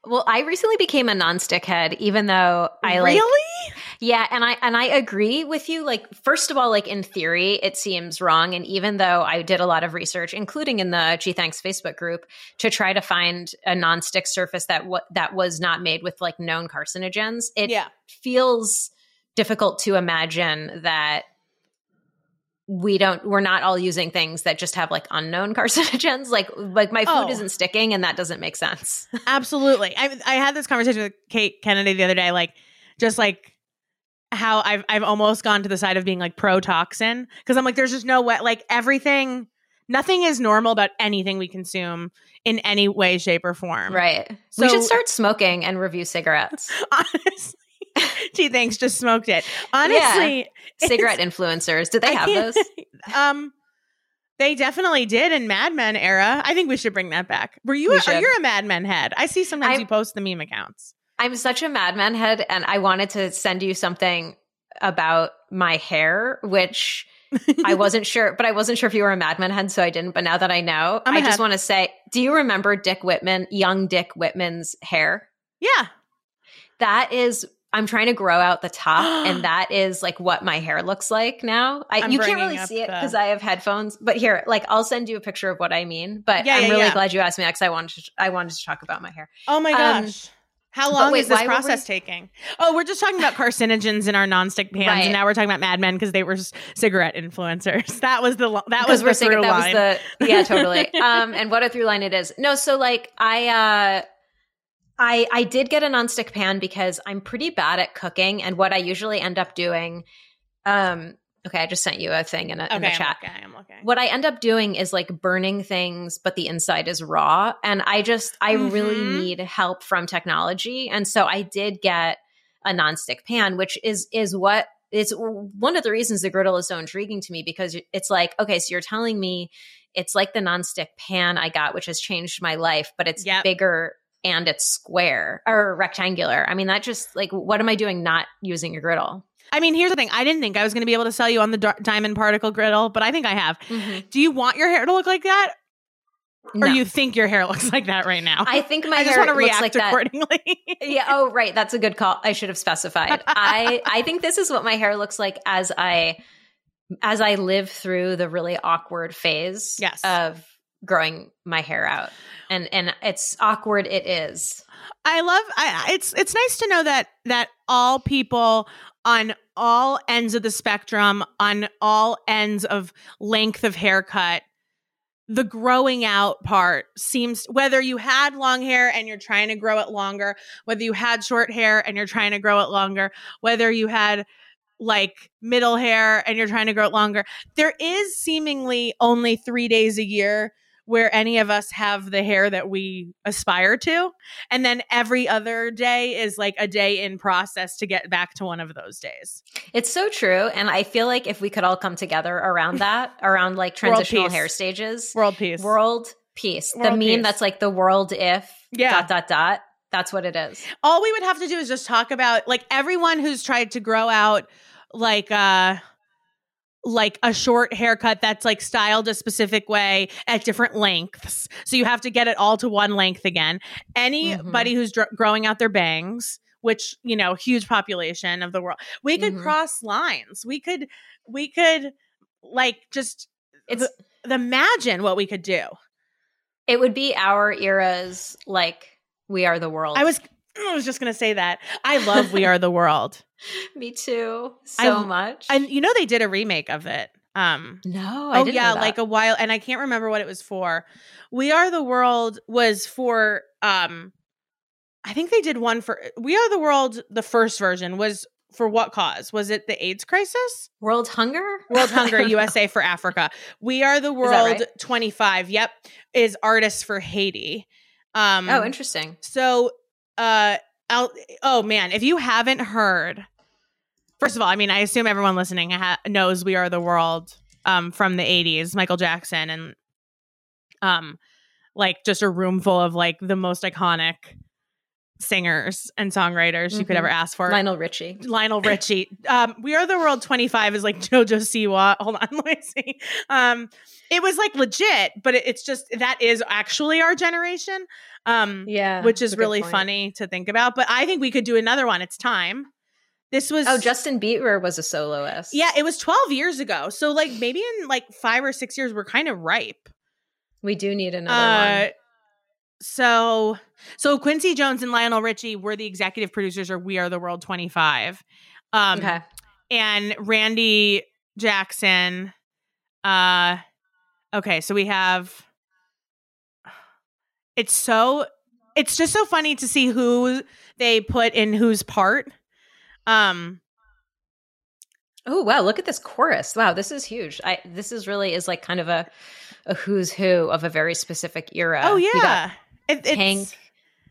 [SPEAKER 2] well, I recently became a nonstick head, even though I like
[SPEAKER 1] really?
[SPEAKER 2] Yeah, and I and I agree with you. Like, first of all, like in theory, it seems wrong. And even though I did a lot of research, including in the G Thanks Facebook group, to try to find a non-stick surface that what that was not made with like known carcinogens, it
[SPEAKER 1] yeah.
[SPEAKER 2] feels difficult to imagine that we don't we're not all using things that just have like unknown (laughs) carcinogens like like my food
[SPEAKER 1] Oh.
[SPEAKER 2] isn't sticking and that doesn't make sense (laughs)
[SPEAKER 1] Absolutely. I I had this conversation with Kate Kennedy the other day, like just like how I've I've almost gone to the side of being like pro toxin because I'm like, there's just no way. Like everything, nothing is normal about anything we consume in any way, shape, or form.
[SPEAKER 2] right
[SPEAKER 1] so, we
[SPEAKER 2] should start smoking and review cigarettes (laughs)
[SPEAKER 1] Honestly, (laughs) gee, thanks. Just smoked it. Honestly,
[SPEAKER 2] cigarette influencers did they have those (laughs)
[SPEAKER 1] um. They definitely did in Mad Men era. I think we should bring that back. Were you?
[SPEAKER 2] We
[SPEAKER 1] A,
[SPEAKER 2] should.
[SPEAKER 1] you're a Mad Men head. I see sometimes
[SPEAKER 2] I-
[SPEAKER 1] you post the meme accounts.
[SPEAKER 2] i'm such a Mad Men head and i wanted to send you something about my hair which I (laughs) wasn't sure, but I wasn't sure if you were a Mad Men head, so I didn't. But now that I know,
[SPEAKER 1] I'm
[SPEAKER 2] I just want to say, do you remember Dick Whitman, young Dick Whitman's hair?
[SPEAKER 1] yeah.
[SPEAKER 2] That is I'm trying to grow out the top, and (gasps) that is like what my hair looks like now. I, you can't really see it because I have headphones, but here, like, I'll send you a picture of what I mean. But yeah, I'm yeah, really yeah. glad you asked me because I wanted to, I wanted to talk about my hair.
[SPEAKER 1] Oh my um, gosh. Um, how long wait, is this process we- taking? Oh, we're just talking about carcinogens in our nonstick pans, right. and now we're talking about Mad Men because they were cigarette influencers. (laughs) That was the that was the through that line. Was
[SPEAKER 2] the, yeah, (laughs) totally. um, and what a through line it is. No, so like I uh I I did get a nonstick pan because I'm pretty bad at cooking, and what I usually end up doing, um, okay, I just sent you a thing in, a, okay, in the chat.
[SPEAKER 1] Okay, I'm okay.
[SPEAKER 2] What I end up doing is like burning things, but the inside is raw, and I just I mm-hmm. really need help from technology, and so I did get a nonstick pan, which is is what it's one of the reasons the griddle is so intriguing to me because it's like okay, so you're telling me it's like the nonstick pan I got, which has changed my life, but it's yep. bigger and it's square or rectangular. I mean, that just like, what am I doing not using a griddle?
[SPEAKER 1] I mean, here's the thing. I didn't think I was going to be able to sell you on the d- diamond particle griddle, but I think I have. Mm-hmm. Do you want your hair to look like that? No. Or you think your hair looks like that right now?
[SPEAKER 2] I think my (laughs) I
[SPEAKER 1] just want to react
[SPEAKER 2] like
[SPEAKER 1] accordingly. (laughs)
[SPEAKER 2] yeah. Oh, right. That's a good call. I should have specified. I (laughs) I think this is what my hair looks like as I as I live through the really awkward phase
[SPEAKER 1] yes.
[SPEAKER 2] of growing my hair out. And and it's awkward it is.
[SPEAKER 1] I love I, it's it's nice to know that that all people on all ends of the spectrum on all ends of length of haircut the growing out part seems whether you had long hair and you're trying to grow it longer whether you had short hair and you're trying to grow it longer whether you had like middle hair and you're trying to grow it longer there is seemingly only 3 days a year where any of us have the hair that we aspire to. And then every other day is like a day in process to get back to one of those days.
[SPEAKER 2] It's so true. And I feel like if we could all come together around (laughs) that, around like transitional hair stages,
[SPEAKER 1] world peace,
[SPEAKER 2] world peace, world the meme peace. that's like the world if yeah. dot, dot, dot. That's what it is.
[SPEAKER 1] All we would have to do is just talk about like everyone who's tried to grow out like, uh, like a short haircut that's like styled a specific way at different lengths. So you have to get it all to one length again. Anybody mm-hmm. who's dr- growing out their bangs, which, you know, huge population of the world. We could mm-hmm. cross lines. We could we could like just it's the, imagine what we could do.
[SPEAKER 2] It would be our eras like we are the world.
[SPEAKER 1] I was I was just going to say that. I love We Are the World. (laughs)
[SPEAKER 2] Me too. So I, much.
[SPEAKER 1] And you know they did a remake of it. Um
[SPEAKER 2] No,
[SPEAKER 1] oh yeah, like a while and I can't remember what it was for. We Are the World was for um I think they did one for We Are the World the first version was for what cause? Was it the AIDS crisis?
[SPEAKER 2] World Hunger?
[SPEAKER 1] World (laughs) Hunger USA for Africa. We Are the World right? 25. Yep. Is artists for Haiti.
[SPEAKER 2] Um Oh, interesting.
[SPEAKER 1] So uh I'll, oh man, if you haven't heard, first of all, I mean, I assume everyone listening ha- knows "We Are the World" um, from the '80s, Michael Jackson, and um, like just a room full of like the most iconic singers and songwriters mm-hmm. you could ever mm-hmm. ask for.
[SPEAKER 2] Lionel Richie.
[SPEAKER 1] Lionel Richie. (laughs) um, we Are the World 25 is like (laughs) JoJo Siwa. Hold on, (laughs) let me see. Um, it was like legit, but it, it's just that is actually our generation. Um,
[SPEAKER 2] yeah,
[SPEAKER 1] which is really funny to think about. But I think we could do another one. It's time. This was
[SPEAKER 2] oh Justin Bieber was a soloist.
[SPEAKER 1] Yeah, it was 12 years ago. So like maybe in like five or six years, we're kind of ripe.
[SPEAKER 2] We do need another uh, one.
[SPEAKER 1] So so Quincy Jones and Lionel Richie were the executive producers of We Are the World 25. Um, okay. And Randy Jackson. Uh, okay, so we have (sighs) it's so it's just so funny to see who they put in whose part. Um
[SPEAKER 2] Oh wow, look at this chorus. Wow, this is huge. I this is really is like kind of a a who's who of a very specific era.
[SPEAKER 1] Oh yeah.
[SPEAKER 2] It, Hank,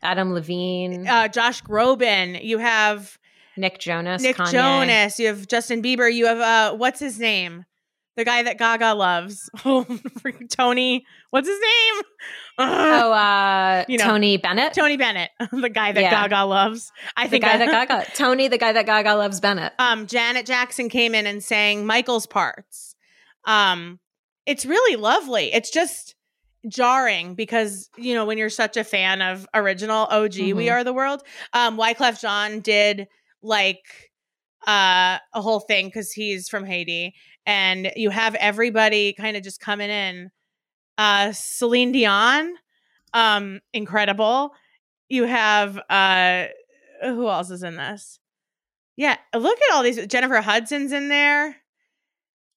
[SPEAKER 2] Adam Levine,
[SPEAKER 1] uh, Josh Groban, you have
[SPEAKER 2] Nick Jonas,
[SPEAKER 1] Nick
[SPEAKER 2] Kanye.
[SPEAKER 1] Jonas, you have Justin Bieber, you have uh what's his name? the guy that Gaga loves. (laughs) Tony, what's his name? (laughs)
[SPEAKER 2] Oh, uh, you know, Tony Bennett.
[SPEAKER 1] Tony Bennett, (laughs) the guy that yeah. Gaga loves. I
[SPEAKER 2] the
[SPEAKER 1] think
[SPEAKER 2] guy that Gaga. Tony, the guy that Gaga loves. Bennett.
[SPEAKER 1] Um, Janet Jackson came in and sang Michael's parts. Um, it's really lovely. It's just jarring because you know when you're such a fan of original OG, mm-hmm. We Are the World. Um, Wyclef Jean did like uh a whole thing because he's from Haiti, and you have everybody kind of just coming in. Uh Celine Dion, um, incredible. You have uh who else is in this? Yeah, look at all these. Jennifer Hudson's in there.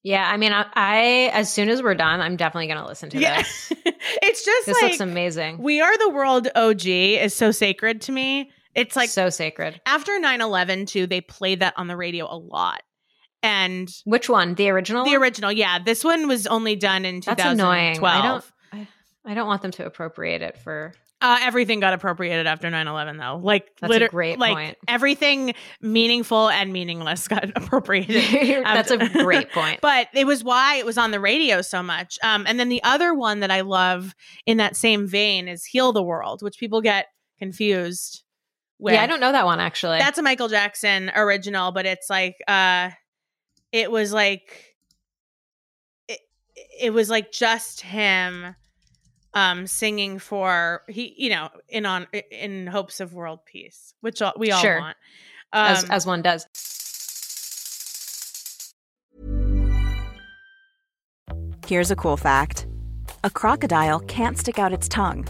[SPEAKER 2] Yeah, I mean, I, I, as soon as we're done, I'm definitely going to listen to
[SPEAKER 1] Yeah,
[SPEAKER 2] this. (laughs)
[SPEAKER 1] it's just
[SPEAKER 2] This
[SPEAKER 1] like
[SPEAKER 2] looks amazing.
[SPEAKER 1] we are the world. OG is so sacred to me. It's like
[SPEAKER 2] so sacred.
[SPEAKER 1] after 9-11 too they played that on the radio a lot and
[SPEAKER 2] Which one? The original?
[SPEAKER 1] the
[SPEAKER 2] one?
[SPEAKER 1] original yeah this one was only done in
[SPEAKER 2] That's
[SPEAKER 1] 2012
[SPEAKER 2] annoying. I don't. I, I don't want them to appropriate it for.
[SPEAKER 1] Uh, everything got appropriated after 9-11 though like
[SPEAKER 2] That's a great
[SPEAKER 1] like
[SPEAKER 2] point.
[SPEAKER 1] everything meaningful and meaningless (laughs) got appropriated (laughs)
[SPEAKER 2] That's a great point. (laughs)
[SPEAKER 1] but it was why it was on the radio so much um, and then the other one that i love in that same vein is heal the world which people get confused with
[SPEAKER 2] yeah, I don't know that one actually.
[SPEAKER 1] That's a Michael Jackson original, but it's like uh it was like it, it was like just him um singing for he you know in on in hopes of world peace, which all, we all
[SPEAKER 2] Sure.
[SPEAKER 1] want. Um,
[SPEAKER 2] as as one does.
[SPEAKER 3] Here's a cool fact a crocodile can't stick out its tongue.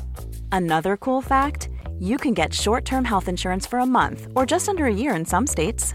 [SPEAKER 3] Another cool fact you can get short term health insurance for a month or just under a year in some states.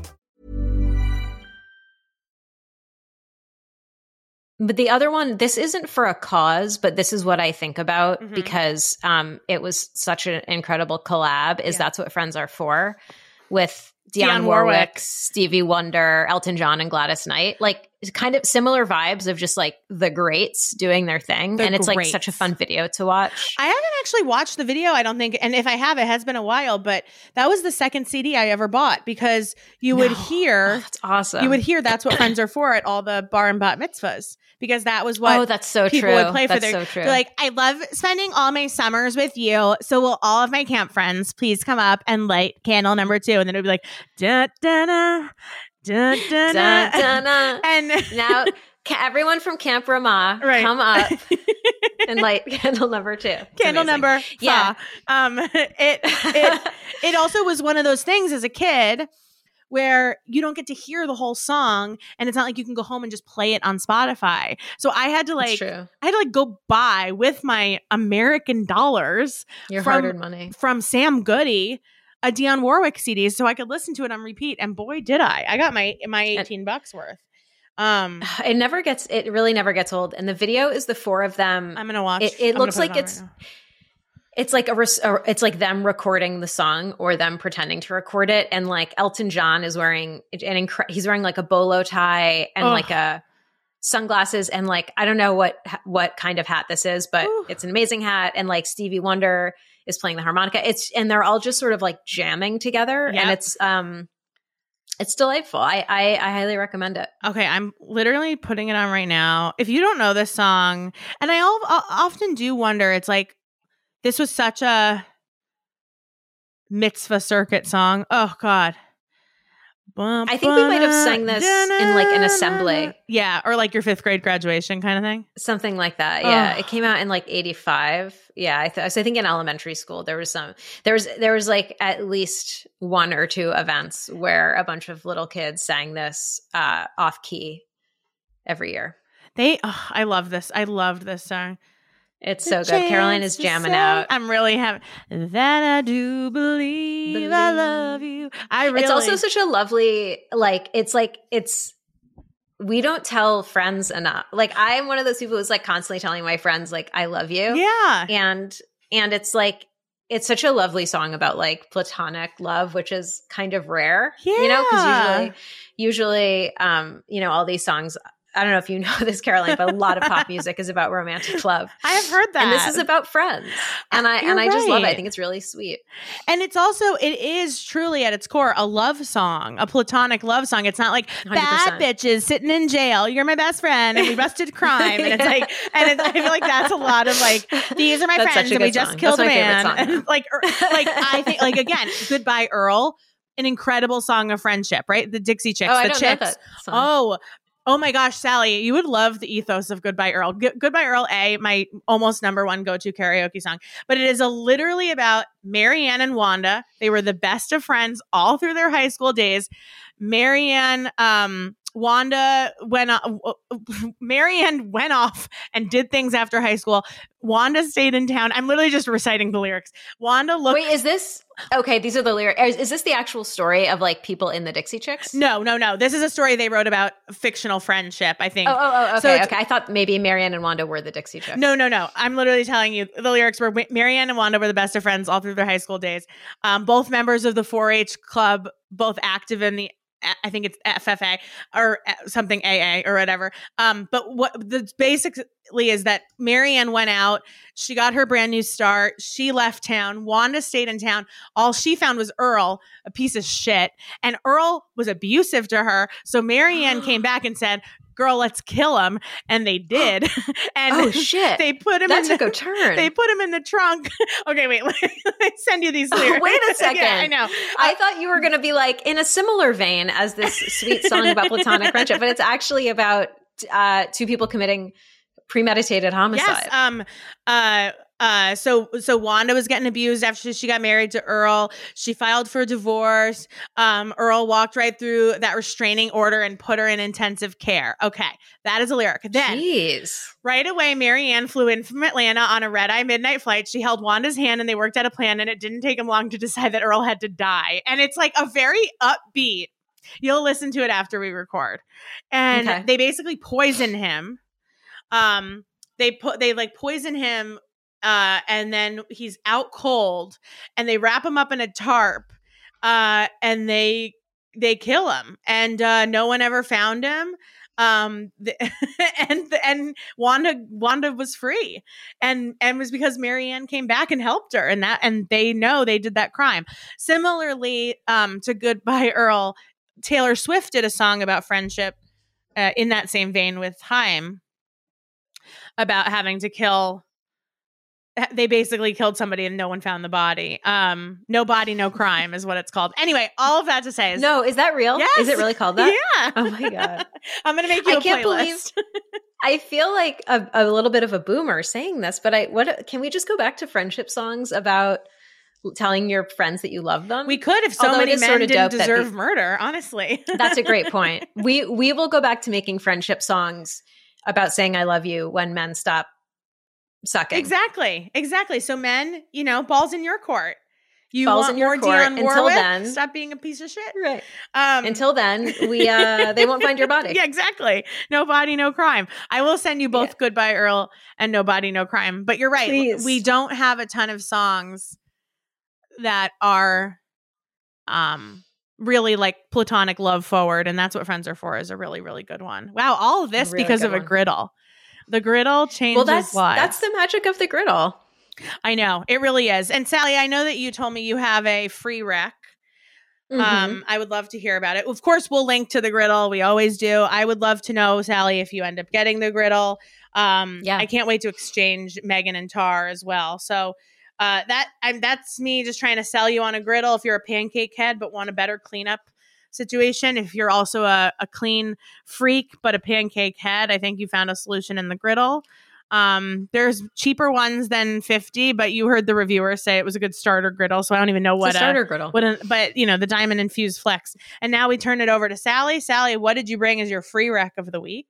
[SPEAKER 2] But the other one, this isn't for a cause, but this is what I think about
[SPEAKER 1] Mhm.
[SPEAKER 2] because um, it was such an incredible collab. Is
[SPEAKER 1] Yeah.
[SPEAKER 2] that's what friends are for? With
[SPEAKER 1] Dionne Warwick.
[SPEAKER 2] Warwick, Stevie Wonder, Elton John, and Gladys Knight. Like kind of similar vibes of just like the greats doing their thing,
[SPEAKER 1] The
[SPEAKER 2] and it's like such a fun video to watch.
[SPEAKER 1] I haven't actually watched the video, I don't think, and if I have, it has been a while. But that was the second CD I ever bought because you would hear
[SPEAKER 2] Oh, (gasps) that's awesome.
[SPEAKER 1] you would hear that's what friends are for at all the bar and bat mitzvahs because that was what
[SPEAKER 2] oh, that's so
[SPEAKER 1] people
[SPEAKER 2] true.
[SPEAKER 1] would play for
[SPEAKER 2] that's
[SPEAKER 1] their
[SPEAKER 2] so true.
[SPEAKER 1] Like, I love spending all my summers with you. So will all of my camp friends please come up and light candle number two? And then it would be like, da da da da (laughs) da da. (laughs) And
[SPEAKER 2] now everyone from Camp Ramah,
[SPEAKER 1] Right.
[SPEAKER 2] come up (laughs) and light candle number two. It's
[SPEAKER 1] candle
[SPEAKER 2] amazing.
[SPEAKER 1] number
[SPEAKER 2] Yeah.
[SPEAKER 1] yeah um it it it also was one of those things as a kid where you don't get to hear the whole song and it's not like you can go home and just play it on Spotify. So I had to like. I had to like go buy with my American dollars
[SPEAKER 2] Your
[SPEAKER 1] from-
[SPEAKER 2] hard-earned money.
[SPEAKER 1] from Sam Goody a Dionne Warwick CD so I could listen to it on repeat and boy did I. I got my my 18 bucks worth. Um (sighs)
[SPEAKER 2] It never gets. It really never gets old. And the video is the four of them.
[SPEAKER 1] I'm going to watch
[SPEAKER 2] It- it looks like
[SPEAKER 1] on
[SPEAKER 2] it's-
[SPEAKER 1] right.
[SPEAKER 2] It's like a, or it's like them recording the song or them pretending to record it. And like Elton John is wearing an incre- he's wearing like a bolo tie and
[SPEAKER 1] Ugh.
[SPEAKER 2] like a sunglasses and like I don't know what what kind of hat this is, but
[SPEAKER 1] Ooh.
[SPEAKER 2] it's an amazing hat. And like Stevie Wonder is playing the harmonica. It's and they're all just sort of like jamming together,
[SPEAKER 1] Yep.
[SPEAKER 2] and it's um it's delightful. I, I I highly recommend it.
[SPEAKER 1] Okay, I'm literally putting it on right now. If you don't know this song, and I often do wonder, it's like this was such a mitzvah circuit song. Oh God.
[SPEAKER 2] I think we might have sang this in, like, an assembly.
[SPEAKER 1] Yeah, or like your fifth grade graduation kind of thing.
[SPEAKER 2] Something like that. Yeah.
[SPEAKER 1] Ugh.
[SPEAKER 2] It came out in like 85. Yeah. I, th- so I think in elementary school, there was some, there was, there was like at least one or two events where a bunch of little kids sang this uh, off key every year.
[SPEAKER 1] They, oh, I love this. I loved this song.
[SPEAKER 2] It's so good. Caroline is jamming out.
[SPEAKER 1] I'm really having that. I do believe, I love you. I really.
[SPEAKER 2] It's also such a lovely, like, it's like, it's, we don't tell friends enough. Like, I'm one of those people who's like constantly telling my friends, like, I love you.
[SPEAKER 1] yeah.
[SPEAKER 2] and and it's like it's such a lovely song about like platonic love which is kind of rare Yeah. you know because usually usually um you know all these songs I don't know if you (laughs) know this, Caroline, but a lot of pop music is about romantic love. (laughs)
[SPEAKER 1] I have heard that.
[SPEAKER 2] And this is about friends. And I
[SPEAKER 1] You're
[SPEAKER 2] and I just love it. I think it's really sweet.
[SPEAKER 1] And it's also it is truly at its core a love song, a platonic love song. It's not like bad
[SPEAKER 2] 100%.
[SPEAKER 1] bitches sitting in jail. You're my best friend, and we busted (laughs) crime. And it's like, and it's, I feel like that's a lot of like these are my
[SPEAKER 2] That's
[SPEAKER 1] friends, and we just
[SPEAKER 2] song.
[SPEAKER 1] killed
[SPEAKER 2] That's
[SPEAKER 1] a man.
[SPEAKER 2] song, yeah.
[SPEAKER 1] Like, er, like I think like again, goodbye Earl, an incredible song of friendship, right? The Dixie Chicks,
[SPEAKER 2] oh, I
[SPEAKER 1] the Chicks. Oh, oh my gosh, Sally, you would love the ethos of Goodbye Earl. G- Goodbye Earl, A, my almost number one go to karaoke song. But it is a, literally about Marianne and Wanda. They were the best of friends all through their high school days. Marianne, um, Wanda went on, (laughs) Marianne went off and did things after high school. Wanda stayed in town. I'm literally just reciting the lyrics. Wanda looked
[SPEAKER 2] Wait, is this okay? These are the lyrics. Is, is this the actual story of like people in the Dixie Chicks?
[SPEAKER 1] no, no, no. This is a story they wrote about fictional friendship, I think.
[SPEAKER 2] Oh, oh, oh, okay,
[SPEAKER 1] So
[SPEAKER 2] okay. I thought maybe Marianne and Wanda were the Dixie Chicks.
[SPEAKER 1] No, no, no. I'm literally telling you the lyrics were Marianne and Wanda were the best of friends all through their high school days. Um, both members of the 4-H club, both active in the I think it's FFA or uh, something AA or whatever. Um, but what the basically is that Marianne went out. She got her brand new start. She left town. Wanda stayed in town. All she found was Earl, a piece of shit, and Earl was abusive to her. So Marianne came (gasps) back and said, "Girl, let's kill him," and they did. (laughs) and
[SPEAKER 2] Oh shit!
[SPEAKER 1] they put him
[SPEAKER 2] that
[SPEAKER 1] in
[SPEAKER 2] took
[SPEAKER 1] the,
[SPEAKER 2] a turn.
[SPEAKER 1] they put him in the trunk. (laughs) okay, wait. (laughs) Let me send you these lyrics.
[SPEAKER 2] Wait a second.
[SPEAKER 1] yeah, I know.
[SPEAKER 2] I thought you were going to be like in a similar vein as this sweet song about platonic friendship, but it's actually about uh, two people committing premeditated homicide.
[SPEAKER 1] Yes. Um. Uh. Uh. So. So Wanda was getting abused after she got married to Earl. She filed for divorce. Um. Earl walked right through that restraining order and put her in intensive care. Okay, that is a lyric. Then.
[SPEAKER 2] Jeez.
[SPEAKER 1] Right away, Marianne flew in from Atlanta on a red eye midnight flight. She held Wanda's hand and they worked out a plan, and it didn't take him long to decide that Earl had to die. And it's like a very upbeat. You'll listen to it after we record. And
[SPEAKER 2] Okay.
[SPEAKER 1] they basically poison him. Um, they put they like poison him, uh, and then he's out cold, and they wrap him up in a tarp, uh, and they they kill him, and uh, no one ever found him um (laughs) the, and and wanda wanda was free and and was because marianne came back and helped her and that and they know they did that crime. Similarly um to goodbye (laughs) earl taylor swift did a song about friendship uh, in that same vein with Haim about having to kill (laughs) they basically killed somebody and no one found the body um no body no crime is what it's called anyway all of that to say is
[SPEAKER 2] No, is that real?
[SPEAKER 1] Yes.
[SPEAKER 2] Is it really called that?
[SPEAKER 1] yeah
[SPEAKER 2] Oh my God. (laughs)
[SPEAKER 1] i'm gonna make you
[SPEAKER 2] I
[SPEAKER 1] a
[SPEAKER 2] can't believe-
[SPEAKER 1] playlist. (laughs)
[SPEAKER 2] I feel like a, a little bit of a boomer saying this, but I what can we just go back to friendship songs about telling your friends that you love them?
[SPEAKER 1] We could if so
[SPEAKER 2] Although
[SPEAKER 1] many men
[SPEAKER 2] sort of
[SPEAKER 1] didn't deserve
[SPEAKER 2] the-
[SPEAKER 1] murder. Honestly,
[SPEAKER 2] That's a great point. We we will go back to making friendship songs about saying I love you when men stop sucking.
[SPEAKER 1] exactly, exactly. So men, you know, balls in your court. You
[SPEAKER 2] Balls
[SPEAKER 1] want
[SPEAKER 2] in your
[SPEAKER 1] more
[SPEAKER 2] court.
[SPEAKER 1] Dionne
[SPEAKER 2] Until
[SPEAKER 1] Warwick?
[SPEAKER 2] then-
[SPEAKER 1] stop being a piece of shit.
[SPEAKER 2] Right.
[SPEAKER 1] Um,
[SPEAKER 2] Until then, we (laughs) uh they won't find your body.
[SPEAKER 1] yeah, exactly. No body, no crime. I will send you both
[SPEAKER 2] Yeah.
[SPEAKER 1] "Goodbye Earl" and "No Body, No Crime." But you're right.
[SPEAKER 2] Please.
[SPEAKER 1] We don't have a ton of songs that are, um, really like platonic love forward, and that's what "Friends Are For" is a really, really good one. Wow, all of this
[SPEAKER 2] Really
[SPEAKER 1] because of a griddle. The griddle changes
[SPEAKER 2] Well, that's
[SPEAKER 1] lives.
[SPEAKER 2] that's the magic of the griddle.
[SPEAKER 1] I know it really is. And Sally, I know that you told me you have a free rec.
[SPEAKER 2] Mhm.
[SPEAKER 1] Um, I would love to hear about it. Of course, we'll link to the griddle. We always do. I would love to know, Sally, if you end up getting the griddle. Um,
[SPEAKER 2] Yeah.
[SPEAKER 1] I can't wait to exchange M3gan and Tár as well. So uh, that I'm, that's me just trying to sell you on a griddle. If you're a pancake head but want a better cleanup situation, if you're also a, a clean freak but a pancake head, I think you found a solution in the griddle. Um, there's cheaper ones than 50, but you heard the reviewer say it was a good starter griddle, so I don't even know what
[SPEAKER 2] a
[SPEAKER 1] a-
[SPEAKER 2] starter griddle.
[SPEAKER 1] what an, but you know the diamond infused flex and now we turn it over to sally sally what did you bring as your free rec of the week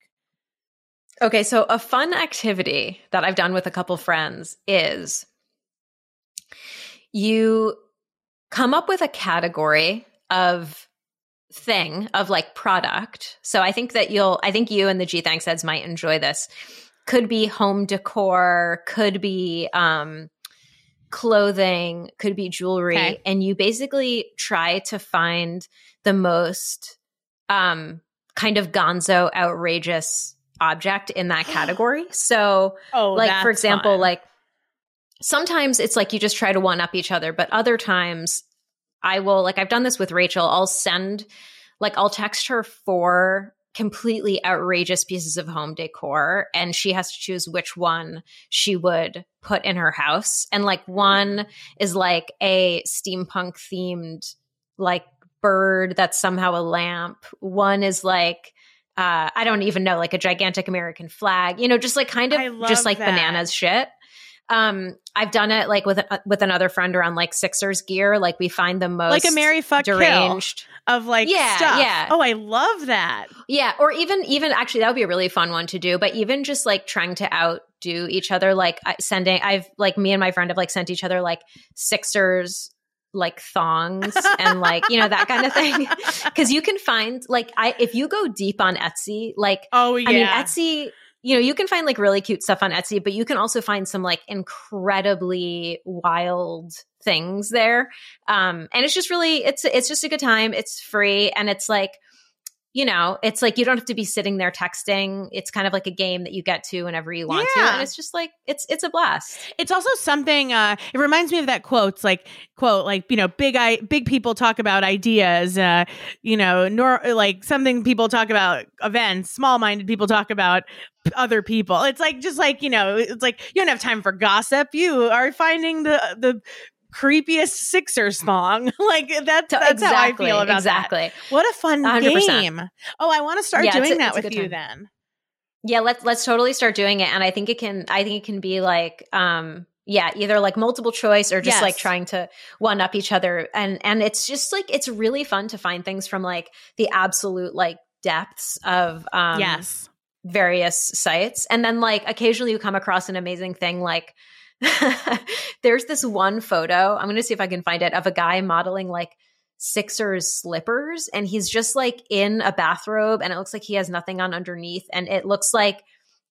[SPEAKER 2] Okay, so a fun activity that I've done with a couple friends is you come up with a category of thing of like product. So I think that you'll I think you and the G Thanks heads might enjoy this. Could be home decor, could be um clothing, could be jewelry
[SPEAKER 1] Okay.
[SPEAKER 2] and you basically try to find the most um kind of gonzo outrageous object in that (gasps) category. So
[SPEAKER 1] Oh,
[SPEAKER 2] like for example,
[SPEAKER 1] fun.
[SPEAKER 2] like sometimes it's like you just try to one up each other, but other times I will like I've done this with Rachel. I'll send like I'll text her four completely outrageous pieces of home decor and she has to choose which one she would put in her house. And like one is like a steampunk themed like bird that's somehow a lamp. One is like uh I don't even know like a gigantic American flag. You know, just like kind of just like
[SPEAKER 1] that.
[SPEAKER 2] bananas shit. Um I've done it like with uh, with another friend around like Sixers gear. Like we find the most
[SPEAKER 1] like a Mary fuck
[SPEAKER 2] deranged.
[SPEAKER 1] of like
[SPEAKER 2] Yeah,
[SPEAKER 1] stuff.
[SPEAKER 2] yeah.
[SPEAKER 1] Oh, I love that.
[SPEAKER 2] Yeah, or even even actually that would be a really fun one to do. But even just like trying to outdo each other, like sending, I've like me and my friend have like sent each other like Sixers like thongs (laughs) and like you know that kind of thing. (laughs) Because you can find like I if you go deep on Etsy, like
[SPEAKER 1] Oh yeah.
[SPEAKER 2] I mean Etsy. You know, you can find like really cute stuff on Etsy, but you can also find some like incredibly wild things there. Um, and it's just really, it's it's just a good time. It's free, and it's like, you know, it's like you don't have to be sitting there texting. It's kind of like a game that you get to whenever you want to, and it's just like it's it's a blast.
[SPEAKER 1] It's also something. Uh, it reminds me of that quote. It's like quote, like you know, big I big people talk about ideas. Uh, you know, nor like something people talk about events. Small minded people talk about other people. It's like just like you know, it's like you don't have time for gossip. You are finding the the creepiest Sixers song. (laughs) like that's
[SPEAKER 2] So
[SPEAKER 1] that's how I feel about that.
[SPEAKER 2] exactly.
[SPEAKER 1] What a fun
[SPEAKER 2] 100%.
[SPEAKER 1] game! Oh, I want to start
[SPEAKER 2] Yeah, it's a-
[SPEAKER 1] doing that with you then.
[SPEAKER 2] Yeah, let's let's totally start doing it, and I think it can. I think it can be like, um, yeah, either like multiple choice or just
[SPEAKER 1] Yes.
[SPEAKER 2] like trying to one up each other, and and it's just like it's really fun to find things from like the absolute like depths of um,
[SPEAKER 1] yes.
[SPEAKER 2] various sites, and then like occasionally you come across an amazing thing like. (laughs) there's this one photo. I'm going to see if I can find it of a guy modeling like Sixers slippers and he's just like in a bathrobe and it looks like he has nothing on underneath and it looks like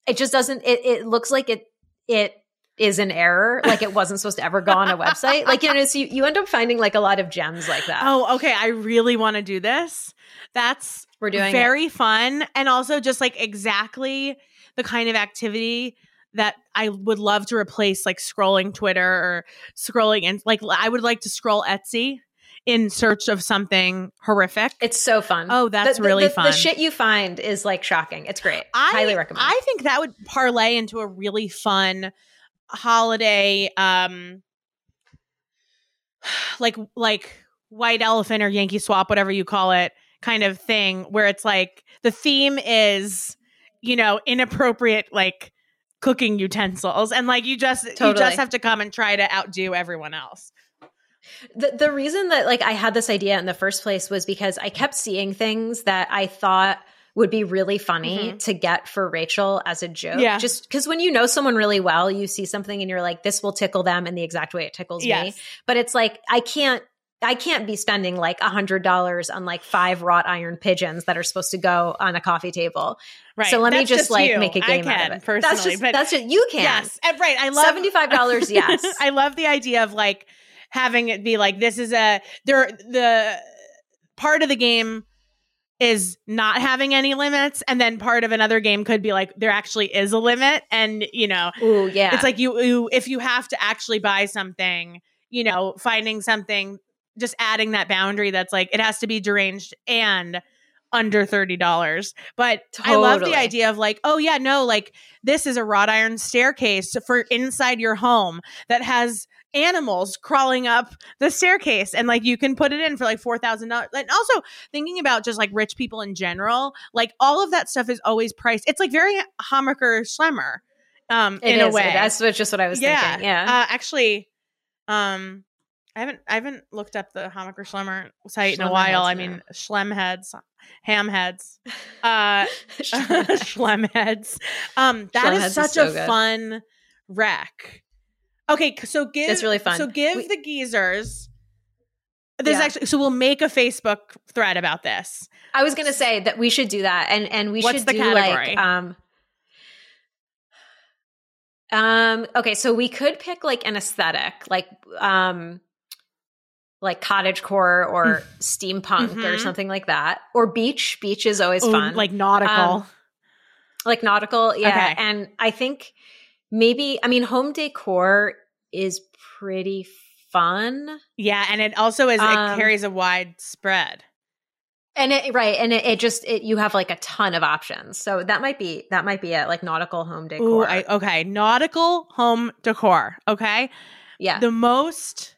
[SPEAKER 2] it just doesn't it it looks like it it is an error like it wasn't supposed to ever go on a website like you know so you, you end up finding like a lot of gems like that
[SPEAKER 1] Oh, okay. I really want to do this. That's
[SPEAKER 2] we're doing it.
[SPEAKER 1] very fun and also just like exactly the kind of activity that I would love to replace like scrolling Twitter or scrolling and like I would like to scroll Etsy in search of something horrific.
[SPEAKER 2] it's so fun
[SPEAKER 1] Oh, that's
[SPEAKER 2] The- the-
[SPEAKER 1] really
[SPEAKER 2] the,
[SPEAKER 1] fun.
[SPEAKER 2] the shit you find is like shocking it's great
[SPEAKER 1] I
[SPEAKER 2] highly recommend
[SPEAKER 1] I think that would parlay into a really fun holiday um like like white elephant or Yankee swap whatever you call it kind of thing where it's like the theme is you know inappropriate like cooking utensils and like you just you just have to come and try to outdo everyone else.
[SPEAKER 2] The the reason that like I had this idea in the first place was because I kept seeing things that I thought would be really funny
[SPEAKER 1] Mhm.
[SPEAKER 2] to get for Rachel as a joke.
[SPEAKER 1] Yeah.
[SPEAKER 2] Just because when you know someone really well, you see something and you're like, this will tickle them in the exact way it tickles me. But it's like I can't I can't be spending like a hundred dollars on like five wrought iron pigeons that are supposed to go on a coffee table.
[SPEAKER 1] Right.
[SPEAKER 2] So let me
[SPEAKER 1] That's
[SPEAKER 2] just, like
[SPEAKER 1] you.
[SPEAKER 2] make a game
[SPEAKER 1] I
[SPEAKER 2] out of it.
[SPEAKER 1] personally,
[SPEAKER 2] that's just
[SPEAKER 1] but
[SPEAKER 2] that's just you can.
[SPEAKER 1] Yes. And right. I love
[SPEAKER 2] $75, (laughs) yes.
[SPEAKER 1] I love the idea of like having it be like this is a there the part of the game is not having any limits and then part of another game could be like there actually is a limit and you know
[SPEAKER 2] Ooh, yeah.
[SPEAKER 1] it's like you, you if you have to actually buy something you know finding something just adding that boundary that's like it has to be deranged and under $30 but i love the idea of like oh yeah no like this is a wrought iron staircase for inside your home that has animals crawling up the staircase. And like you can put it in for like $4000 and also thinking about just like rich people in general like all of that stuff is always priced it's like very hammacher schlemmer um
[SPEAKER 2] It
[SPEAKER 1] in a way.
[SPEAKER 2] That's just what I was thinking. Yeah.
[SPEAKER 1] uh, actually, um, I haven't I haven't looked up the Hammacher Schlemmer site in a while. I mean, Schlemheads, Hamheads, (laughs) uh, (laughs) (laughs) Schlemheads. Um, that
[SPEAKER 2] Schlemheads
[SPEAKER 1] is
[SPEAKER 2] is
[SPEAKER 1] such
[SPEAKER 2] so
[SPEAKER 1] a
[SPEAKER 2] good.
[SPEAKER 1] fun wreck. Okay, so give
[SPEAKER 2] It's really fun.
[SPEAKER 1] So give
[SPEAKER 2] We-
[SPEAKER 1] the geezers. There's
[SPEAKER 2] Yeah.
[SPEAKER 1] actually so we'll make a Facebook thread about this.
[SPEAKER 2] I was gonna say that we should do that, and and we
[SPEAKER 1] What's
[SPEAKER 2] should
[SPEAKER 1] the
[SPEAKER 2] do
[SPEAKER 1] category?
[SPEAKER 2] like um. Um. Okay, so we could pick like an aesthetic, like um. Like cottage core or steampunk or
[SPEAKER 1] Mhm.
[SPEAKER 2] something like that. Or beach. Beach is always
[SPEAKER 1] Ooh,
[SPEAKER 2] fun.
[SPEAKER 1] like nautical.
[SPEAKER 2] Um, like nautical, yeah.
[SPEAKER 1] Okay.
[SPEAKER 2] And I think maybe I mean home decor is pretty fun.
[SPEAKER 1] yeah, and it also is
[SPEAKER 2] Um,
[SPEAKER 1] it carries a wide spread.
[SPEAKER 2] And it right, and it, it just it you have like a ton of options. So that might be that might be it, like nautical home decor.
[SPEAKER 1] Ooh, I, okay, nautical home decor. Okay,
[SPEAKER 2] yeah.
[SPEAKER 1] the most,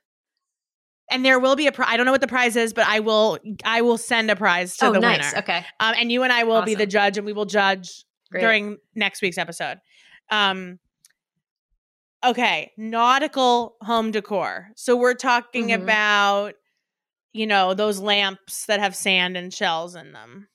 [SPEAKER 1] and there will be a. Pri- I don't know what the prize is, but I will. I will send a prize to
[SPEAKER 2] oh,
[SPEAKER 1] the
[SPEAKER 2] nice.
[SPEAKER 1] winner.
[SPEAKER 2] Okay.
[SPEAKER 1] Um, and you and I will be the judge, and we will judge
[SPEAKER 2] Great.
[SPEAKER 1] during next week's episode. Um, okay, nautical home decor. So we're talking
[SPEAKER 2] Mhm.
[SPEAKER 1] about, you know, those lamps that have sand and shells in them.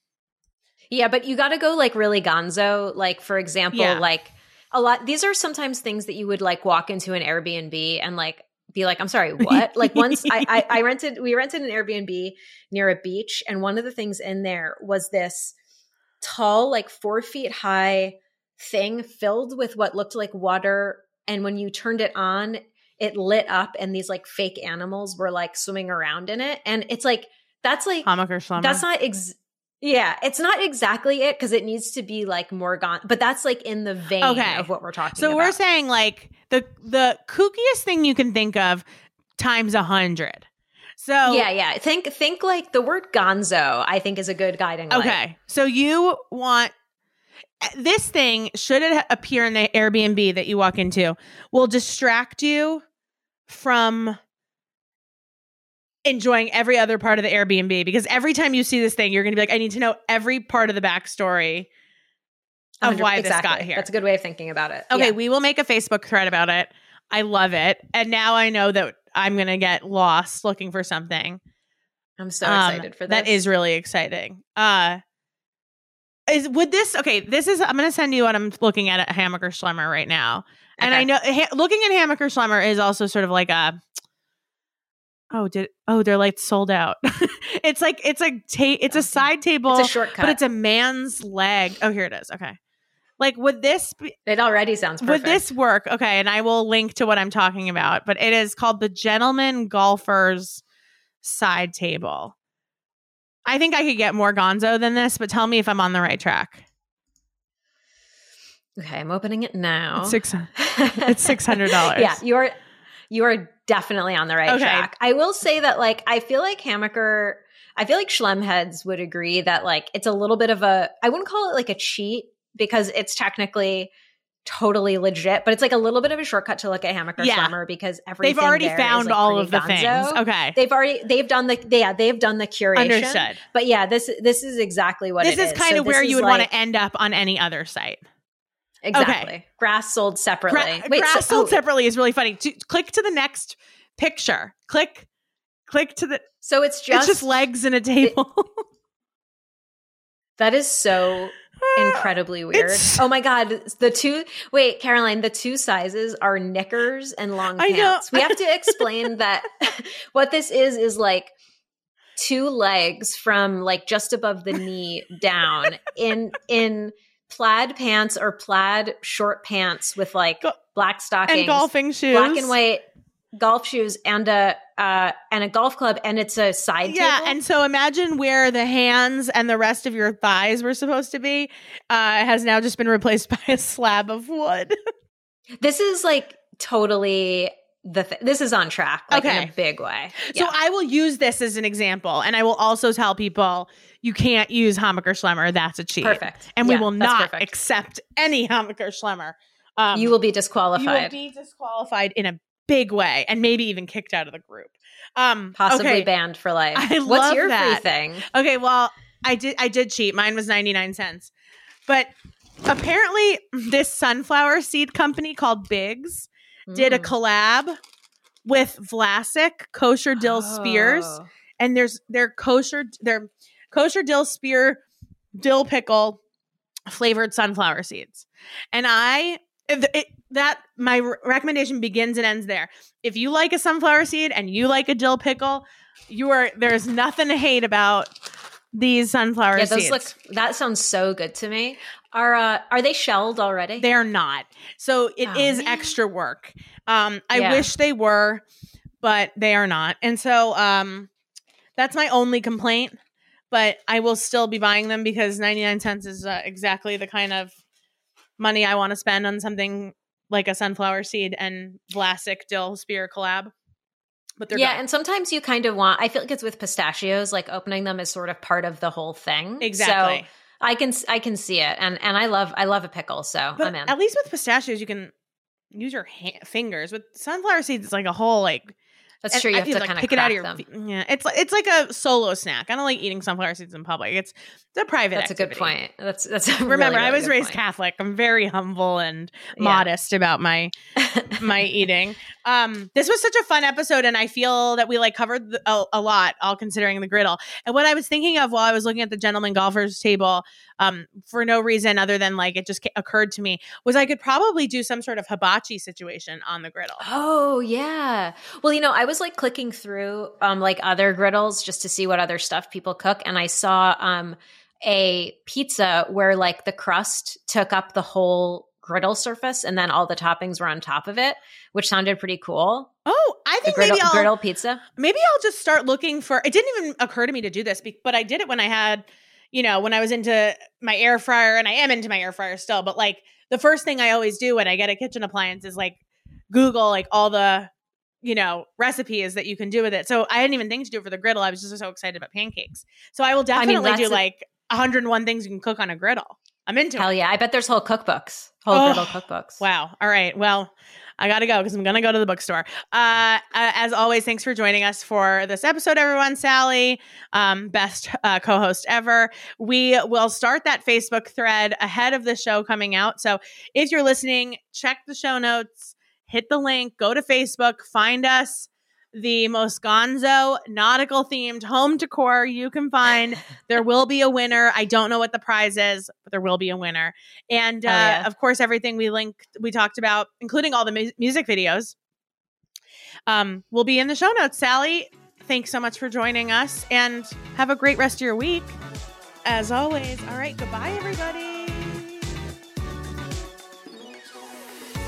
[SPEAKER 2] Yeah, but you got to go like really gonzo. Like for example,
[SPEAKER 1] Yeah.
[SPEAKER 2] like a lot. These are sometimes things that you would like walk into an Airbnb and like be like, "I'm sorry, (laughs) what?" like once I, I I (laughs) rented we rented an Airbnb near a beach, and one of the things in there was this tall, like four feet high thing filled with what looked like water, and when you turned it on. It lit up, and these like fake animals were like swimming around in it, and it's like that's like
[SPEAKER 1] Hammacher Schlemmer.
[SPEAKER 2] that's not ex- yeah, it's not exactly it because it needs to be like more gone, but that's like in the vein
[SPEAKER 1] Okay.
[SPEAKER 2] of what we're talking
[SPEAKER 1] so
[SPEAKER 2] about.
[SPEAKER 1] we're saying like the the kookiest thing you can think of times a hundred. So
[SPEAKER 2] yeah, yeah. Think think like the word gonzo, I think is a good guiding light.
[SPEAKER 1] Okay. So you want this thing, should it appear in the Airbnb that you walk into, will distract you from enjoying every other part of the Airbnb because every time you see this thing, you're going to be like, I need to know every part of the backstory of why
[SPEAKER 2] exactly.
[SPEAKER 1] this got here.
[SPEAKER 2] That's a good way of thinking about it.
[SPEAKER 1] Okay,
[SPEAKER 2] Yeah.
[SPEAKER 1] we will make a Facebook thread about it. I love it. And now I know that I'm going to get lost looking for something.
[SPEAKER 2] I'm so
[SPEAKER 1] Um,
[SPEAKER 2] excited for this.
[SPEAKER 1] That is really exciting. Uh is would this okay? This is I'm going to send you what I'm looking at at Hammacher Schlemmer right now, and I know ha- looking at Hammacher Schlemmer is also sort of like a oh did oh they're like sold out. (laughs) it's like it's a ta- it's a side table,
[SPEAKER 2] it's a shortcut.
[SPEAKER 1] but it's a man's leg. Oh, here it is. Okay, like would this be,
[SPEAKER 2] it already sounds perfect.
[SPEAKER 1] would this work? Okay, and I will link to what I'm talking about, but it is called the Gentleman Golfers Side Table. I think I could get more gonzo than this, but tell me if I'm on the right track.
[SPEAKER 2] Okay, I'm opening it now.
[SPEAKER 1] It's six. (laughs) it's $600.
[SPEAKER 2] yeah, you are you are definitely on the right
[SPEAKER 1] Okay.
[SPEAKER 2] track. I will say that like I feel like Hammacher I feel like Schlemheads would agree that like it's a little bit of a I wouldn't call it like a cheat because it's technically totally legit, but it's like a little bit of a shortcut to look at Hammacher
[SPEAKER 1] Yeah.
[SPEAKER 2] Schlemmer because everything
[SPEAKER 1] They've already
[SPEAKER 2] is,
[SPEAKER 1] found
[SPEAKER 2] like,
[SPEAKER 1] all of the
[SPEAKER 2] gonzo.
[SPEAKER 1] things. Okay.
[SPEAKER 2] They've already they've done the yeah they've done the curation.
[SPEAKER 1] Understood.
[SPEAKER 2] But yeah, this this is exactly what
[SPEAKER 1] This
[SPEAKER 2] it
[SPEAKER 1] is kind
[SPEAKER 2] So
[SPEAKER 1] of where you
[SPEAKER 2] is
[SPEAKER 1] would want to end up on any other site.
[SPEAKER 2] Exactly grass sold separately.
[SPEAKER 1] Gra-
[SPEAKER 2] Wait,
[SPEAKER 1] grass
[SPEAKER 2] so-
[SPEAKER 1] sold
[SPEAKER 2] oh,
[SPEAKER 1] separately is really funny. To, click to the next picture. Click, click to the.
[SPEAKER 2] So it's just
[SPEAKER 1] it's just legs and a table. (laughs)
[SPEAKER 2] That is so ah, incredibly weird.
[SPEAKER 1] It's-
[SPEAKER 2] oh my god, the two wait, Caroline, the two sizes are knickers and long pants. We have to explain that (laughs) what this is is like two legs from like just above the knee down in in plaid pants or plaid short pants with like
[SPEAKER 1] Go-
[SPEAKER 2] black stockings,
[SPEAKER 1] and golfing shoes.
[SPEAKER 2] black and white golf shoes and a uh and a golf club and it's a side
[SPEAKER 1] Yeah,
[SPEAKER 2] table.
[SPEAKER 1] and so imagine where the hands and the rest of your thighs were supposed to be uh, has now just been replaced (laughs) by a slab of wood.
[SPEAKER 2] This is like totally the th- this is on track like in a big way.
[SPEAKER 1] So I will use this as an example, and I will also tell people you can't use Hammacher Schlemmer. That's a cheat.
[SPEAKER 2] perfect.
[SPEAKER 1] And we
[SPEAKER 2] Yeah,
[SPEAKER 1] will not
[SPEAKER 2] perfect.
[SPEAKER 1] accept any Hammacher Schlemmer. Um,
[SPEAKER 2] you will be disqualified.
[SPEAKER 1] you will be disqualified in a big way, and maybe even kicked out of the group. Um,
[SPEAKER 2] possibly
[SPEAKER 1] okay.
[SPEAKER 2] banned for life.
[SPEAKER 1] I
[SPEAKER 2] What's
[SPEAKER 1] love
[SPEAKER 2] your
[SPEAKER 1] that.
[SPEAKER 2] free thing?
[SPEAKER 1] Okay, well, I did I did cheat. Mine was 99 cents. But apparently this sunflower seed company called Bigs did a
[SPEAKER 2] Mm.
[SPEAKER 1] collab with Vlasic kosher dill spears
[SPEAKER 2] Oh.
[SPEAKER 1] and there's their kosher their kosher dill spear dill pickle flavored sunflower seeds. And I it, it- that my re- recommendation begins and ends there. If you like a sunflower seed and you like a dill pickle, you are there's nothing to hate about these sunflower
[SPEAKER 2] Yeah, those
[SPEAKER 1] seeds.
[SPEAKER 2] look. That sounds so good to me. Are uh, are they shelled already?
[SPEAKER 1] They're not. So it
[SPEAKER 2] Oh,
[SPEAKER 1] is
[SPEAKER 2] man.
[SPEAKER 1] extra work. Um, I
[SPEAKER 2] Yeah.
[SPEAKER 1] wish they were, but they are not. And so um that's my only complaint, but I will still be buying them because 99 cents is uh, exactly the kind of money I want to spend on something like a sunflower seed and Vlasic dill spear collab. But they're
[SPEAKER 2] yeah,
[SPEAKER 1] gone.
[SPEAKER 2] and sometimes you kind of want. I feel like it's with pistachios, like opening them is sort of part of the whole thing.
[SPEAKER 1] exactly.
[SPEAKER 2] So I can I can see it, and and I love I love a pickle, so
[SPEAKER 1] but
[SPEAKER 2] I'm in.
[SPEAKER 1] at least with pistachios, you can use your ha- fingers. With sunflower seeds, it's like a whole like
[SPEAKER 2] That's
[SPEAKER 1] and
[SPEAKER 2] true. You
[SPEAKER 1] I
[SPEAKER 2] have to
[SPEAKER 1] like
[SPEAKER 2] kind of
[SPEAKER 1] pick it out of your.
[SPEAKER 2] them.
[SPEAKER 1] Yeah, it's like it's like a solo snack. I don't like eating sunflower seeds in public. It's it's a private.
[SPEAKER 2] That's a good point. That's that's. A
[SPEAKER 1] Remember,
[SPEAKER 2] really,
[SPEAKER 1] I was raised
[SPEAKER 2] point.
[SPEAKER 1] Catholic. I'm very humble and
[SPEAKER 2] Yeah.
[SPEAKER 1] modest about my (laughs) my eating. Um, this was such a fun episode, and I feel that we like covered the, a, a lot, all considering the griddle. And what I was thinking of while I was looking at the gentleman golfers table, um, for no reason other than like it just ca- occurred to me, was I could probably do some sort of hibachi situation on the griddle.
[SPEAKER 2] Oh yeah. Well, you know, I was like clicking through um like other griddles just to see what other stuff people cook and I saw um a pizza where like the crust took up the whole griddle surface and then all the toppings were on top of it, which sounded pretty cool.
[SPEAKER 1] Oh, I think
[SPEAKER 2] griddle,
[SPEAKER 1] maybe I'll
[SPEAKER 2] griddle pizza.
[SPEAKER 1] maybe I'll just start looking for. It didn't even occur to me to do this, but I did it when I had, you know, when I was into my air fryer, and I am into my air fryer still. But like the first thing I always do when I get a kitchen appliance is like Google like all the, you know, recipes that you can do with it. So I didn't even think to do it for the griddle. I was just so excited about pancakes. So I will
[SPEAKER 2] I mean,
[SPEAKER 1] definitely do like 101 things you can cook on a griddle. I'm into it.
[SPEAKER 2] Hell
[SPEAKER 1] it.
[SPEAKER 2] yeah. I bet there's whole cookbooks. Whole
[SPEAKER 1] Oh,
[SPEAKER 2] griddle cookbooks.
[SPEAKER 1] Wow. All right. Well, I got to go because I'm going to go to the bookstore. Uh, uh, as always, thanks for joining us for this episode, everyone. Sally, um, best uh, co host ever. We will start that Facebook thread ahead of the show coming out. So if you're listening, check the show notes, hit the link, go to Facebook, find us. The most gonzo nautical themed home decor you can find. (laughs) There will be a winner. I don't know what the prize is, but there will be a winner. And uh,
[SPEAKER 2] yeah.
[SPEAKER 1] of course, everything we linked, we talked about, including all the mu- music videos, um, will be in the show notes. Sally, thanks so much for joining us and have a great rest of your week. As always, all right, goodbye, everybody.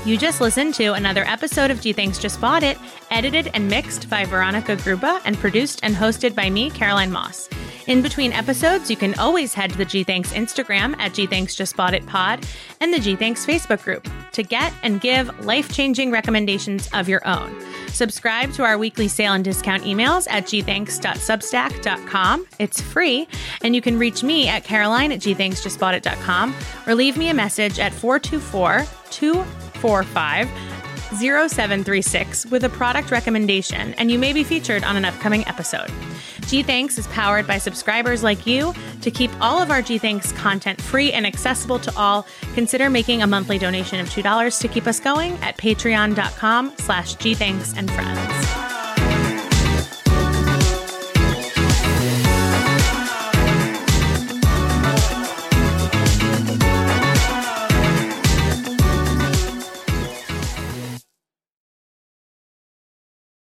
[SPEAKER 1] You just listened to another episode of G Thanks Just Bought It, edited and mixed by Veronica Gruba and produced and hosted by me, Caroline Moss. In between episodes, you can always head to the G Thanks Instagram at G Thanks Just Bought It Pod and the G Thanks Facebook group to get and give life changing recommendations of your own. Subscribe to our weekly sale and discount emails at gthanks.substack.com. It's free, and you can reach me at caroline at gthanksjustboughtit.com or leave me a message at 424 245 0736 with a product recommendation, and you may be featured on an upcoming episode. G Thanks is powered by subscribers like you. To keep all of our G Thanks content free and accessible to all, consider making a monthly donation of $2 to keep us going at patreon.com slash gthanks and friends.